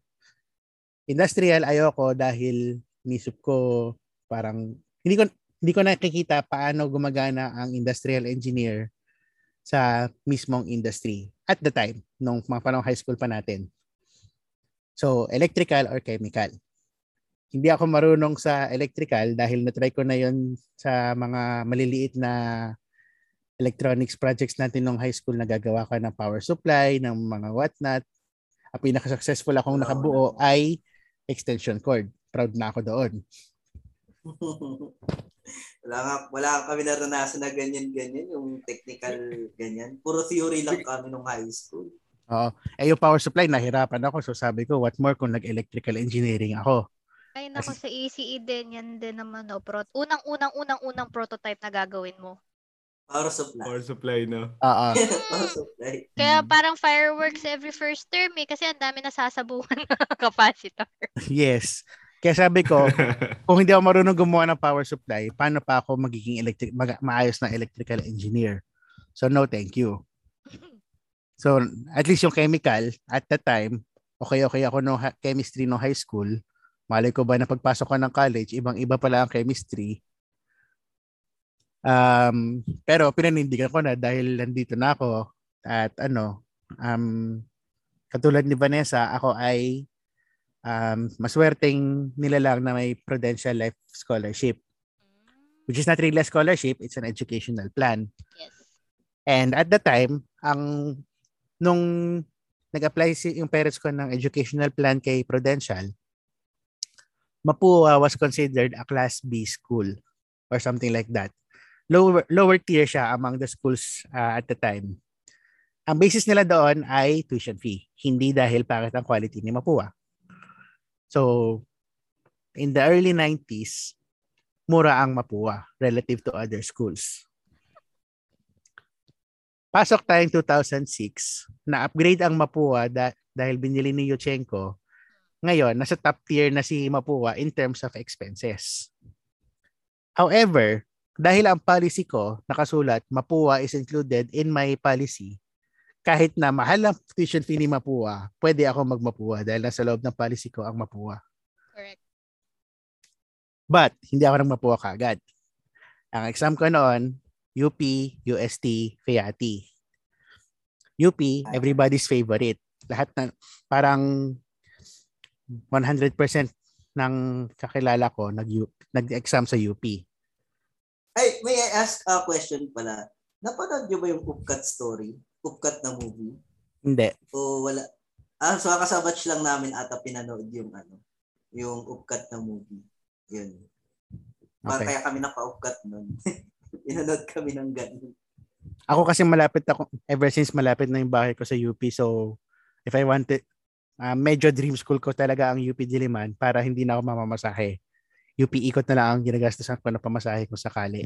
Industrial ayoko dahil nisip ko parang hindi ko hindi ko nakikita paano gumagana ang industrial engineer sa mismong industry at the time nung mga panong high school pa natin. So, electrical or chemical. Hindi ako marunong sa electrical dahil na-try ko na yon sa mga maliliit na electronics projects natin nung high school na gagawa ko ng power supply, ng mga whatnot. Ang pinaka-successful akong nakabuo ay extension cord. Proud na ako doon. wala nga, wala kami naranasan na ganyan-ganyan, yung technical ganyan. Puro theory lang kami nung high school. Oo. Eh yung power supply, nahirapan ako. So sabi ko, what more kung nag-electrical engineering ako. Ay nako, sa ECE din, yan din naman. No? Pro- Unang-unang-unang-unang prototype na gagawin mo. Power supply. Power supply, no? Oo. Power supply. Kaya parang fireworks every first term eh, kasi ang dami nasasabuhan na capacitor. yes. Kaya sabi ko, kung hindi ako marunong gumawa ng power supply, paano pa ako magiging electric, mag, maayos na electrical engineer? So no, thank you. So at least yung chemical, at that time, okay okay ako no chemistry no high school. Malay ko ba na pagpasok ko ng college, ibang iba pala ang chemistry. Um, pero pinanindigan ko na dahil nandito na ako at ano, um, katulad ni Vanessa, ako ay um, maswerteng nilalang na may Prudential Life Scholarship. Which is not really a scholarship, it's an educational plan. Yes. And at the time, ang nung nag-apply si yung parents ko ng educational plan kay Prudential, Mapua was considered a class B school or something like that. Lower lower tier siya among the schools uh, at the time. Ang basis nila doon ay tuition fee, hindi dahil pangit ang quality ni Mapua. So, in the early 90s, mura ang Mapua relative to other schools. Pasok tayong 2006, na-upgrade ang Mapua da- dahil binili ni Yochenko. Ngayon, nasa top tier na si Mapua in terms of expenses. However, dahil ang policy ko nakasulat, Mapua is included in my policy, kahit na mahal ang tuition fee ni Mapua, pwede ako magmapua dahil nasa loob ng policy ko ang Mapua. Correct. But, hindi ako nagmapua kaagad. Ang exam ko noon, UP, UST, FEATI. UP, everybody's favorite. Lahat na, parang 100% ng kakilala ko nag, nag-exam sa UP. Ay, may I ask a question pala? Napanood nyo ba yung Upcut story? Upcut na movie? Hindi. O wala? Ah, so kasabatch lang namin ata pinanood yung ano, yung Upcut na movie. Yun. Okay. Kaya kami naka-Upcut nun. Pinanood kami ng ganun. Ako kasi malapit ako, ever since malapit na yung bahay ko sa UP. So, if I wanted, uh, medyo dream school ko talaga ang UP Diliman para hindi na ako mamamasahe. UP ikot na lang ang ginagastasan ko na pamasahe ko sakali.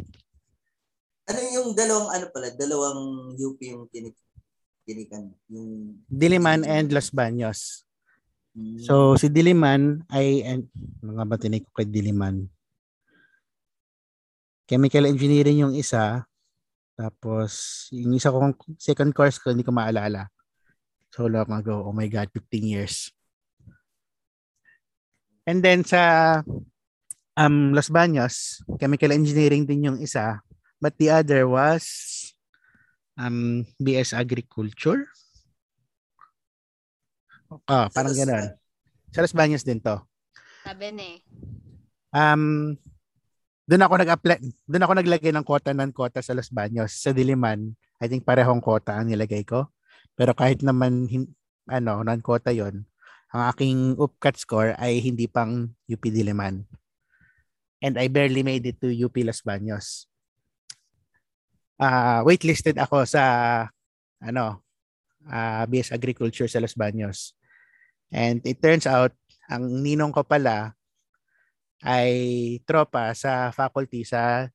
Ano yung dalawang ano pala, dalawang UP yung tinik tinikan yung Diliman and Los Baños. Hmm. So si Diliman ay and, mga ba tinik ko kay Diliman? Chemical engineering yung isa. Tapos yung isa kong second course ko hindi ko maalala. So long ago, oh my god, 15 years. And then sa um, Los Baños, chemical engineering din yung isa. But the other was um, BS Agriculture. Ah, parang sa gano'n. Sa Los Baños din to. Sabi ni. Um, doon ako nag-apply, doon ako naglagay ng quota ng quota sa Los Baños. Sa Diliman, I think parehong quota ang nilagay ko. Pero kahit naman hin- ano, non-quota 'yon, ang aking UPCAT score ay hindi pang UP Diliman. And I barely made it to UP Los Baños. Ah, waitlisted ako sa ano, ah, BS Agriculture sa Los Baños. And it turns out ang ninong ko pala ay tropa sa faculty sa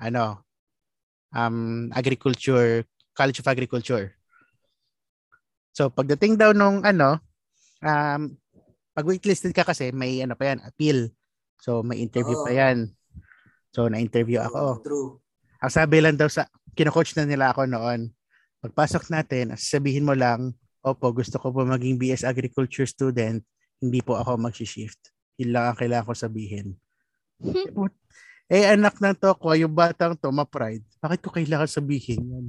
ano um agriculture College of Agriculture. So pagdating daw nung ano um pag waitlisted ka kasi may ano pa yan appeal. So may interview pa Oo. yan. So na-interview ako. True. Ang sabi lang daw sa kino-coach na nila ako noon. Pagpasok natin, sabihin mo lang, opo, gusto ko po maging BS Agriculture student, hindi po ako mag-shift. Yun lang ang kailangan ko sabihin. eh, anak ng tokwa, yung batang to, ma-pride. Bakit ko kailangan sabihin yan?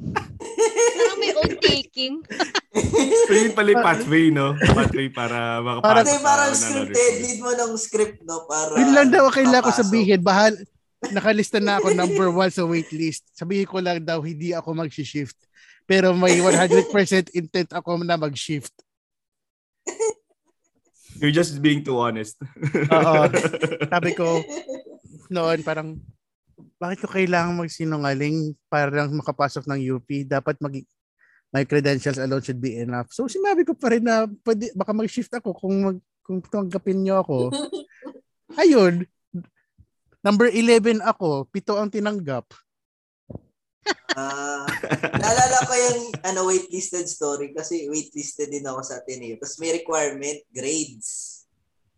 Parang may own taking. So yun pala yung pathway, no? Pathway para makapasok. Parang- parang scripted. Need mo ng script, no? Para Yun lang daw ang kailangan ko sabihin. Bahal, nakalista na ako number one sa waitlist. Sabihin ko lang daw, hindi ako mag-shift. Pero may 100% intent ako na mag-shift. You're just being too honest. Oo. Sabi ko, noon parang, bakit ko kailangan magsinungaling para lang makapasok ng UP? Dapat mag my credentials alone should be enough. So sinabi ko pa rin na pwede, baka mag-shift ako kung mag, kung tanggapin niyo ako. Ayun. Number 11 ako, pito ang tinanggap. Ah, naalala ko yung ano, waitlisted story kasi waitlisted din ako sa Ateneo. Tapos may requirement, grades.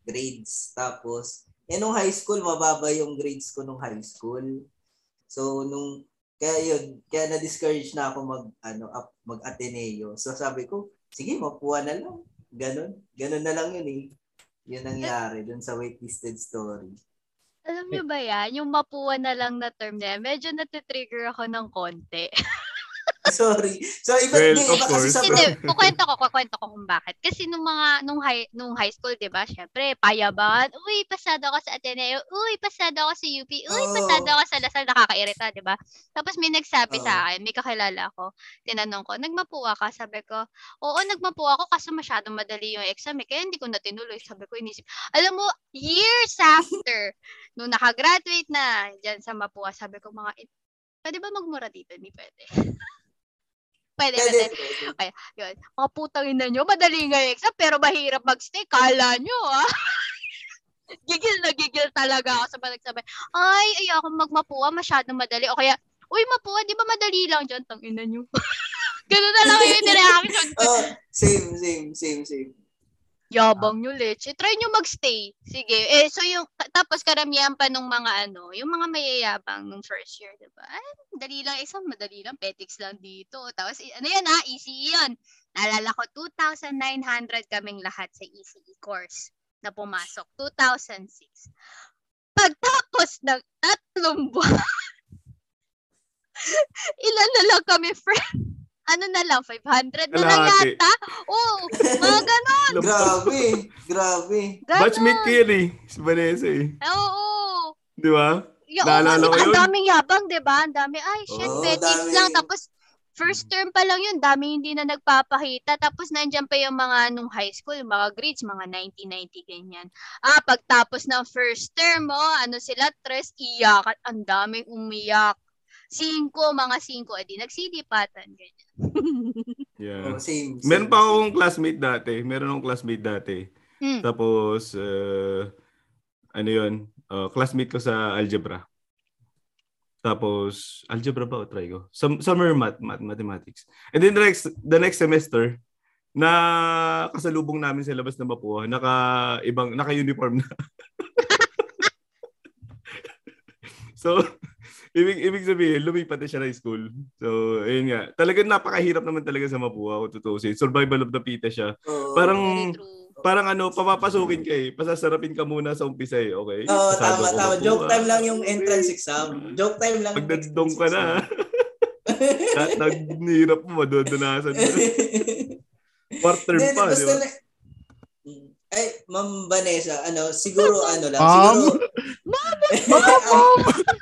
Grades. Tapos, eh nung high school, mababa yung grades ko nung high school. So, nung, kaya yun, kaya na-discourage na ako mag, ano, up, mag-Ateneo. So, sabi ko, sige, mapuha na lang. Ganon. Ganon na lang yun eh. Yun nangyari dun sa waitlisted story. Alam niyo ba yan? Yung mapuwa na lang na term na yan, medyo natitrigger ako ng konti. Sorry. So, iba, Well, di, of iba kasi sa Hindi, kukwento ko, kukwento ko kung bakit. Kasi nung mga, nung high, nung high school, di ba, syempre, payaban, uy, pasado ako sa Ateneo, uy, pasado ako sa UP, uy, Oo. pasado ako sa Lasal, nakakairita, di ba? Tapos may nagsabi Oo. sa akin, may kakilala ko, tinanong ko, nagmapuwa ka? Sabi ko, oo, nagmapuwa ako kasi masyadong madali yung exam, eh, kaya hindi ko na tinuloy. Sabi ko, inisip, alam mo, years after, nung nakagraduate na, dyan sa Mapua, sabi ko, mga, pwede ba magmura dito? Hindi pwede. pwede, Pwede. pwede. Yun. Mga putang ina nyo, madali nga yung exam, pero mahirap mag-stay. Kala nyo, ah. gigil na gigil talaga ako sa mga nagsabi, ay, ayoko magmapuwa, masyadong madali. O kaya, uy, mapuwa, di ba madali lang dyan? Tang ina nyo. Ganun na lang yung reaction ko. Oh, same, same, same, same. Yabang nyo, leche. Try nyo magstay. Sige. Eh, so yung, ta- tapos karamihan pa nung mga ano, yung mga mayayabang nung first year, di ba? Ay, madali lang exam, madali lang, petics lang dito. Tapos, ano yan ha, ECE yun. Naalala ko, 2,900 kaming lahat sa ECE course na pumasok. 2006. Pagtapos ng tatlong buwan, ilan na lang kami, friend? Ano na lang, 500 na lang yata? Oo, mga ganon. Grabe, grabe. Batchmate ko yun eh. Si Vanessa eh. Oo. Di ba? Yung, Naalala ko ang yun. daming yabang, di ba? Ang dami, ay, shit, Oo, petics dami. lang. Tapos, first term pa lang yun, dami hindi na nagpapakita. Tapos, nandyan pa yung mga nung high school, yung mga grades, mga 90-90, ganyan. Ah, pagtapos ng first term, oh, ano sila, tres, iyak. At ang daming umiyak. Cinco, mga cinco, edi nagsilipatan, ganyan. Yeah. Oh, same, same. Meron pa akong classmate dati. Meron akong classmate dati. Hmm. Tapos, uh, ano yun? Uh, classmate ko sa algebra. Tapos, algebra ba o try ko? Sum- summer math, math, mathematics. And then the next, the next semester, na kasalubong namin sa labas ng Mapua, naka ibang naka uniform na. so, ibig ibig sabihin, lumipat na siya ng school. So, ayun nga. Talagang napakahirap naman talaga sa Mapua, kung tutusin. Survival of the fittest siya. Oo. Parang parang ano, papapasukin ka eh. Pasasarapin ka muna sa umpisa eh, okay? Oo, Pasado tama, tama. makuha. Joke time lang yung entrance exam. Joke time lang. Pag yung nandong ka na, entrance lahat ng nirap mo, madodonasan mo. Quarter Then, pa, di ba? na- Ay, Ma'am Vanessa, ano, siguro ano lang, Ma'am? siguro... Ma'am!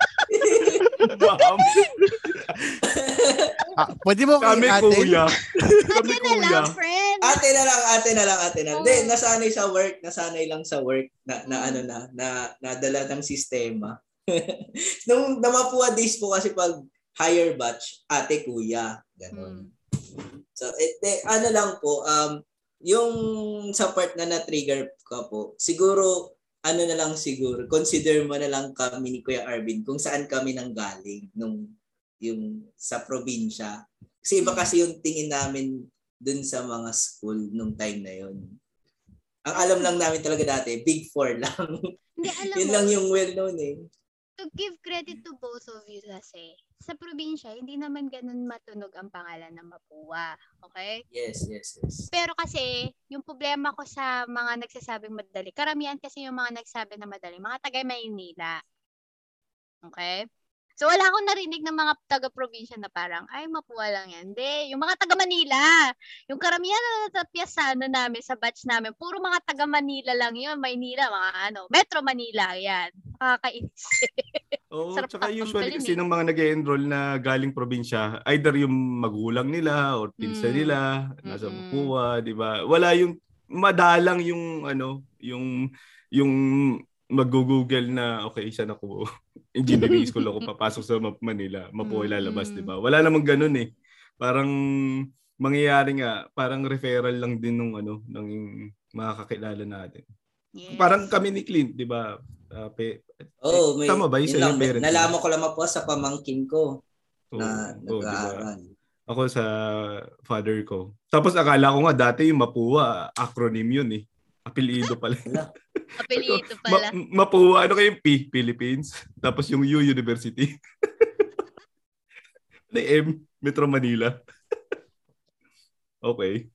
Ah, pwede mo Kami ate. kuya. Kami Ate na kuya. lang, friend. Ate na lang, ate na lang, ate na lang. Hindi, nasanay sa work, nasanay lang sa work na, na Mm. ano na, na nadala ng sistema. Nung namapuwa days po kasi pag higher batch, ate, kuya. Ganon. So, eh, eh, ano lang po, um, yung sa part na na-trigger ka po, siguro, ano na lang siguro, consider mo na lang kami ni Kuya Arvin kung saan kami nang galing nung yung sa probinsya. Kasi iba kasi yung tingin namin dun sa mga school nung time na yun. Ang alam lang namin talaga dati, Big Four lang. Hindi, alam Yun mo, lang yung well-known eh. to give credit to both of you kasi, sa probinsya, hindi naman ganun matunog ang pangalan ng Mapua. Okay? Yes, yes, yes. Pero kasi, yung problema ko sa mga nagsasabing madali, karamihan kasi yung mga nagsabi na madali, mga taga Maynila. Okay? So, wala akong narinig ng mga taga-probinsya na parang, ay, mapuwa lang yan. Hindi. Yung mga taga-Manila. Yung karamihan na natapyas sa ano namin, sa batch namin, puro mga taga-Manila lang yun. Maynila, mga ano, Metro Manila, yan. Nakakainis. Oo, Sarap tsaka usually kasi eh. ng mga nag enroll na galing probinsya, either yung magulang nila or pinsa Mm. nila, nasa Mm-mm. Mapua, di ba? Wala yung, madalang yung, ano, yung, yung mag-google na, okay, saan ako, engineering school ako, papasok sa Map- Manila, Mapua lalabas, di ba? Wala namang ganun eh. Parang, mangyayari nga, parang referral lang din nung, ano, ng mga kakilala natin. Yes. Parang kami ni Clint, di ba? Ah, pe- Oh, may, Tama ba? Yung yun lang, parents nalaman ko lang po sa pamangkin ko Oo, na oo, di ba? nag-aaral. Ako sa father ko. Tapos akala ko nga dati yung Mapua, acronym yun eh. Apelido pala. Apelyido Ma- pala. Mapua, ano kayo yung P? Philippines. Tapos yung U, University. Ano yung M? Metro Manila. okay.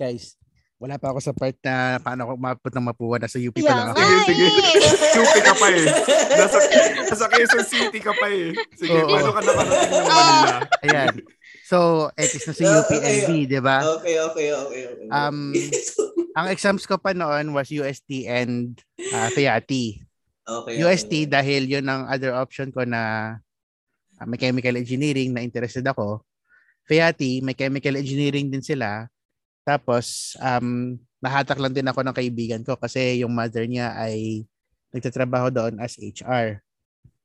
Guys, wala pa ako sa part na paano ako umabot ng mapuwa. Nasa UP pa lang ako. Sige, sige. eh. Supi ka pa eh. Nasa, nasa Quezon City ka pa eh. Sige, Oo. paano ka nakarating ng Manila? Ayan. So, etis na si Okay. UPLB, di ba? Okay, okay, okay, okay. Um, Ang exams ko pa noon was UST and uh, FIAT. okay, UST okay. dahil yun ang other option ko na uh, may chemical engineering na interested ako. FIAT, may chemical engineering din sila. Tapos, um, nahatak lang din ako ng kaibigan ko kasi yung mother niya ay nagtatrabaho doon as HR.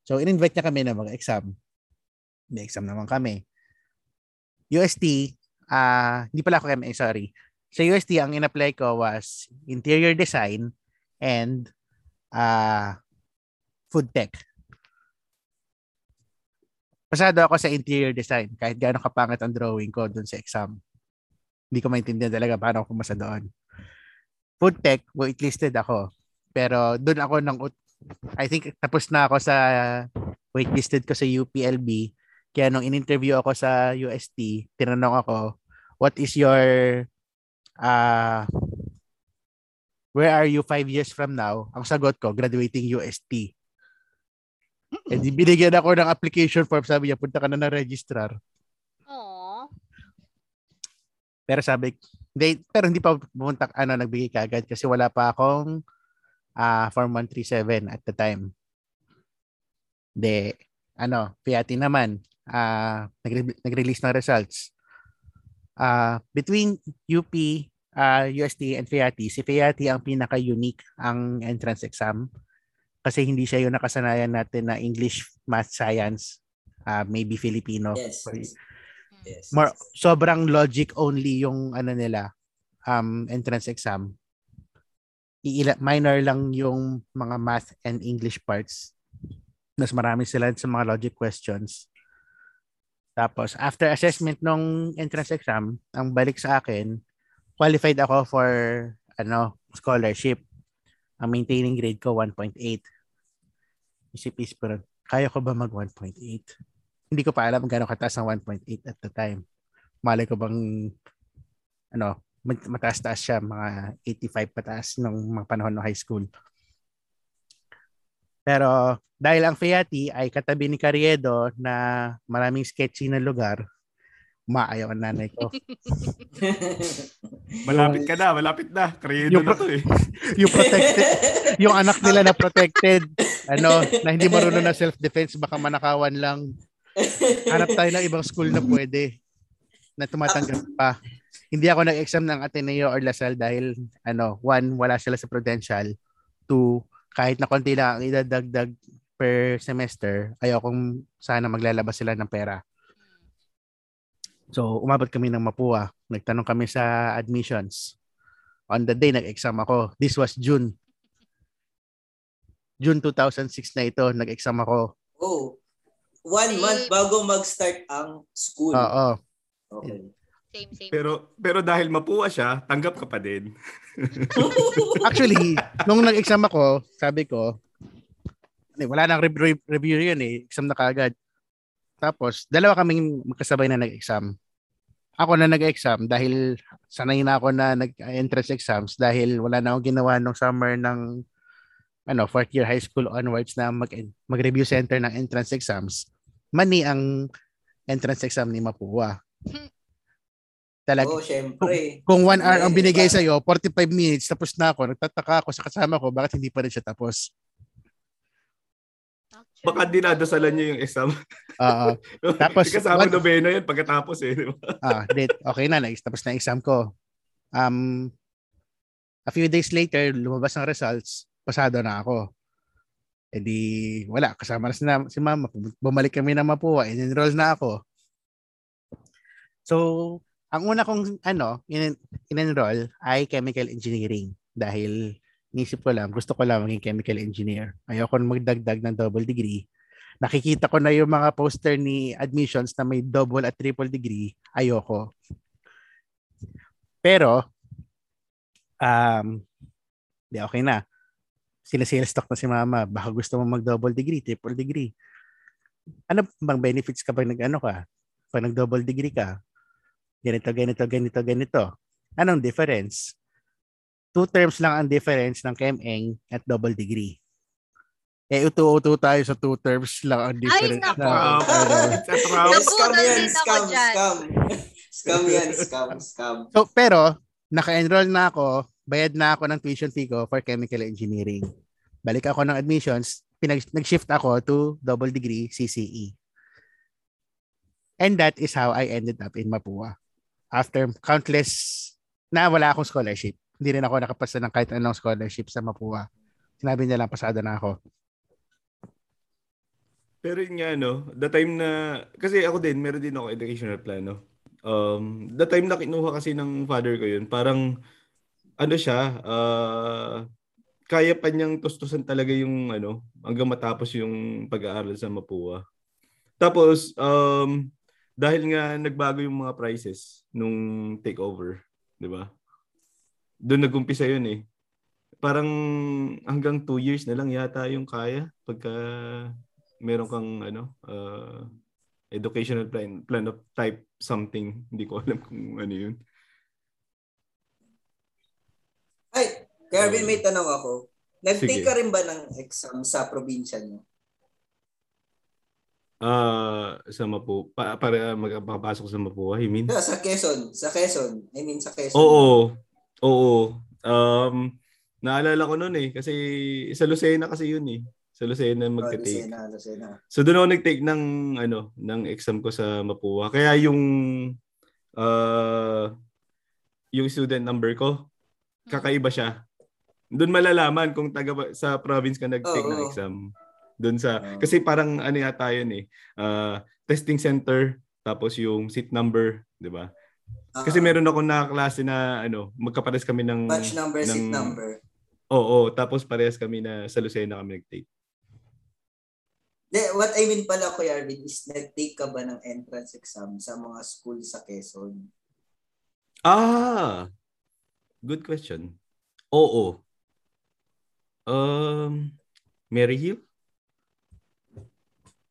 So, in-invite niya kami na mag-exam. May exam naman kami. UST, ah hindi pala ako MA, sorry. Sa UST, ang in-apply ko was interior design and ah food tech. Pasado ako sa interior design kahit gaano kapangit ang drawing ko doon sa exam. Hindi ko maintindihan talaga paano ako pumasa doon. Food tech, waitlisted ako. Pero doon ako nang I think tapos na ako sa waitlisted ko sa UPLB. Kaya nung in-interview ako sa UST, tinanong ako, what is your uh, where are you five years from now? Ang sagot ko, graduating UST. Eh di binigyan ako ng application form. Sabi niya, punta ka na ng registrar. Aww. Pero sabi, hindi, pero hindi pa pumunta, ano, nagbigay kagad kasi wala pa akong ah form 137 at the time. De, ano, Fiati naman, ah nagre- nag-release ng results. Ah between UP, ah UST and Fiati, si Fiati ang pinaka-unique ang entrance exam kasi hindi siya yung nakasanayan natin na English, Math, Science, ah maybe Filipino. Yes. yes. yes. More, sobrang logic only yung ano nila um entrance exam. Iila, minor lang yung mga math and English parts. Mas marami sila sa mga logic questions. Tapos after assessment nung entrance exam, ang balik sa akin, qualified ako for ano, scholarship. Ang maintaining grade ko 1.8. Isip-isip ko kaya ko ba mag 1.8? Hindi ko pa alam gano'ng kataas ang 1.8 at the time malay ko bang ano, mat- mataas-taas siya, mga 85 pataas nung mga panahon ng high school. Pero dahil ang Fiati ay katabi ni Carriedo na maraming sketchy na lugar, maayaw ang nanay ko. Malapit ka na, malapit na. Kredo Yung na to eh. yung protected, yung anak nila na protected, ano, na hindi marunong na self-defense, baka manakawan lang. Hanap tayo ng ibang school na pwede na tumatanggap pa. Hindi ako nag-exam ng Ateneo or LaSalle dahil ano, one, wala sila sa Prudential. Two, kahit na konti lang ang idadagdag per semester, ayokong sana maglalabas sila ng pera. So, umabot kami ng Mapua. Nagtanong kami sa admissions. On the day, nag-exam ako. This was June. June 2006 na ito, nag-exam ako. Oh. One month bago mag-start ang school. Oo. Okay. Same, same. Pero pero dahil mapuwa siya, tanggap ka pa din. Actually, nung nag-exam ako, sabi ko, wala nang review, review yun eh. Exam na kagad. Tapos, dalawa kaming magkasabay na nag-exam. Ako na nag-exam dahil sanay na ako na nag-entrance exams dahil wala na akong ginawa nung summer ng ano, fourth year high school onwards na mag, mag-review center ng entrance exams. Mani ang entrance exam ni Mapua. Talaga. Oo, syempre. Kung one hour ang binigay sa iyo, 45 minutes, tapos na ako. Nagtataka ako sa kasama ko, bakit hindi pa rin siya tapos? Baka dinadasalan niyo yung exam. Oo. Tapos, kasama one- nobeno yan pagkatapos eh. Di ba? ah, date. Okay na, next, tapos na exam ko. Um, a few days later, lumabas ang results, pasado na ako. E di, wala, kasama na si, na, si mama. Bumalik kami na Mapua, in-enroll na ako. So, ang una kong ano, in, in-enroll ay chemical engineering dahil nisip ko lang, gusto ko lang maging chemical engineer. Ayoko magdagdag ng double degree. Nakikita ko na yung mga poster ni admissions na may double at triple degree. Ayoko. Pero, um, di okay na. Sila sales stock na si mama. Baka gusto mo mag-double degree, triple degree. Ano bang benefits kapag nag-ano ka? Pag nag-double degree ka? Ganito, ganito, ganito, ganito. Anong difference? Two terms lang ang difference ng ChemEng at double degree. Eh, uto-uto tayo sa two terms lang ang difference. nako. na- Wow. It's a trap. Naku. scam yan, scam, scam. Scam yan, scam, scam. So, pero, naka-enroll na ako, bayad na ako ng tuition fee ko for chemical engineering. Balik ako ng admissions, pinag nag-shift ako to double degree CCE. And that is how I ended up in Mapua. After countless, na wala akong scholarship. Hindi rin ako nakapasa ng kahit anong scholarship sa Mapua. Sinabi nila pasado na ako. Pero yun nga, no, the time na, kasi ako din, meron din ako educational plan, no. Um, the time na kinuha kasi ng father ko yun, parang, ano siya, uh, kaya pa niyang tustusan talaga yung, ano, hanggang matapos yung pag-aaral sa Mapua. Tapos, um, dahil nga nagbago yung mga prices nung takeover, di ba? Doon nag-umpisa yun eh. Parang hanggang two years na lang yata yung kaya pagka meron kang ano uh, educational plan plan of type something hindi ko alam kung ano yun Ay, Kervin, may tanong ako. Nag-take Sige. ka rin ba ng exam sa probinsya niyo? Ah sa Mapu pa, para magpapasok sa Mapua I mean Yeah, sa Quezon. Sa Quezon. I mean, sa Quezon. oo oo um naalala ko noon eh kasi sa Lucena kasi yun eh sa Lucena Oh, magte-take Lucena, Lucena. So doon ako nag-take ng ano, ng exam ko sa Mapua. Kaya yung uh, yung student number ko kakaiba siya. Doon malalaman kung taga sa province ka nag-take Oo. ng exam. Doon sa Oo. kasi parang ano yata yun eh. uh, testing center tapos yung seat number, 'di ba? Ah, Kasi meron ako na klase na ano, magkapares kami ng batch number, seat ng- number. Oo, tapos parehas kami na sa Lucena kami nag-take. De, what I mean pala, Kuya Arvin, is nag-take ka ba ng entrance exam sa mga school sa Quezon? Ah, good question. Oo. Um, Mary Hill?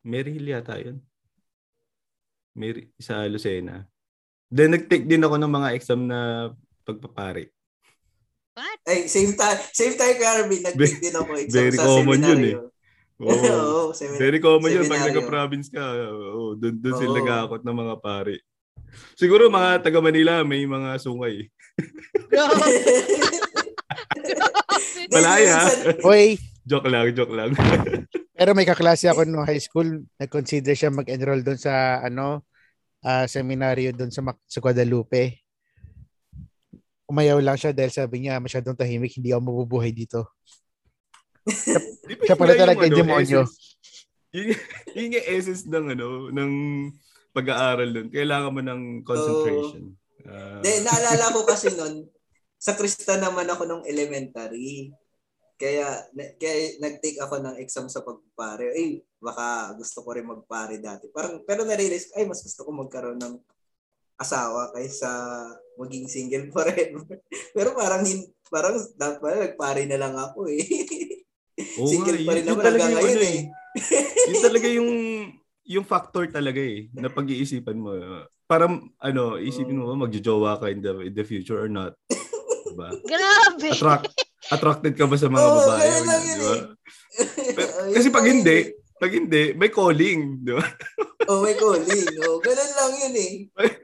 Mary Hill yata yun. Mary, sa Lucena. Then nag-take din ako ng mga exam na pagpapari. What? Ay, same time, same time, Arvin, nag-take din ako exam very sa common yun seminaryo. Oo. Oo, seminar- Very common yun pag nagka-province ka. Oo, doon doon sila Oo. nag-aakot ng mga pari. Siguro mga taga Manila may mga sungay. Malaya. Hoy, joke lang, joke lang. Pero may kaklase ako no high school, nag-consider siya mag-enroll doon sa ano, ah, seminaryo doon sa, Mac- sa Guadalupe. Umayaw lang siya dahil sabi niya masyadong tahimik, hindi ako mabubuhay dito. Siya yun pala talaga yung, yung demonyo. essence- Yun, yun yung essence ng ano, ng pag-aaral doon. Kailangan mo ng concentration. Ah, De, naalala ko kasi nun, sa Krista naman ako nung elementary. Kaya, na- kaya nag-take ako ng exam sa pagpare. Ay, baka gusto ko rin magpare dati. Parang, pero na-realize ko, ay, mas gusto ko magkaroon ng asawa kaysa maging single forever. pero parang, hin- parang dapat pala nagpare na lang ako eh. oo single pa rin yun- yun naman talaga hanggang yung ngayon ano eh. yun talaga yung yung factor talaga eh na pag-iisipan mo. Para ano, isipin mo ba magjojowa ka in the, in the future or not? Diba? Grabe. Attract, attracted ka ba sa mga Oo, babae? or lang yun diba? eh. Kasi pag hindi, pag hindi, may calling, di ba? Oh, may calling. Oh, ganun lang yun eh.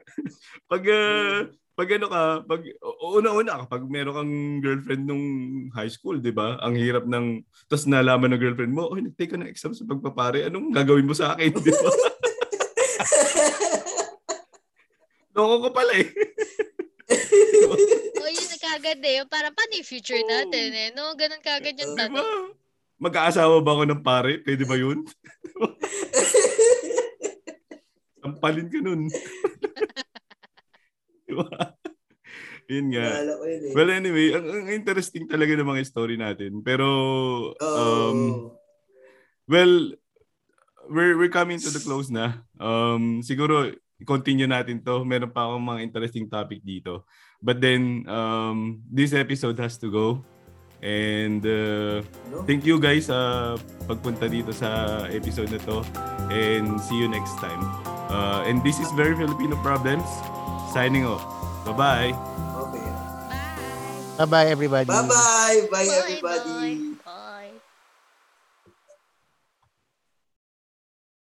Pag, ah, pag ano ka, pag, una-una, kapag meron kang girlfriend nung high school, di ba? Ang hirap ng, tapos nalaman ng girlfriend mo, oh, nag-take ka ng exam sa pagpapare, anong gagawin mo sa akin, di ba? Loko ko pala eh. O yun na kagad eh. Yung Parang paano yung future natin eh. No? Ganun kagad yung tanong. Mag-aasawa ba ako ng pare? Pwede ba yun? Sampalin ka nun. Di ba? Yun nga. Yun eh. Well, anyway, ang, ang interesting talaga ng mga story natin. Pero, um, Oh. well, we're, we're coming to the close na. Um, siguro, continue natin to. Meron pa akong mga interesting topic dito. But then, um, this episode has to go. And uh, thank you guys sa pagpunta dito sa episode na to. And see you next time. Uh, and this is Very Filipino Problems. Signing off. Bye-bye. Okay. Bye. Bye-bye everybody. Bye-bye. Bye, Bye, everybody. bye. Bye.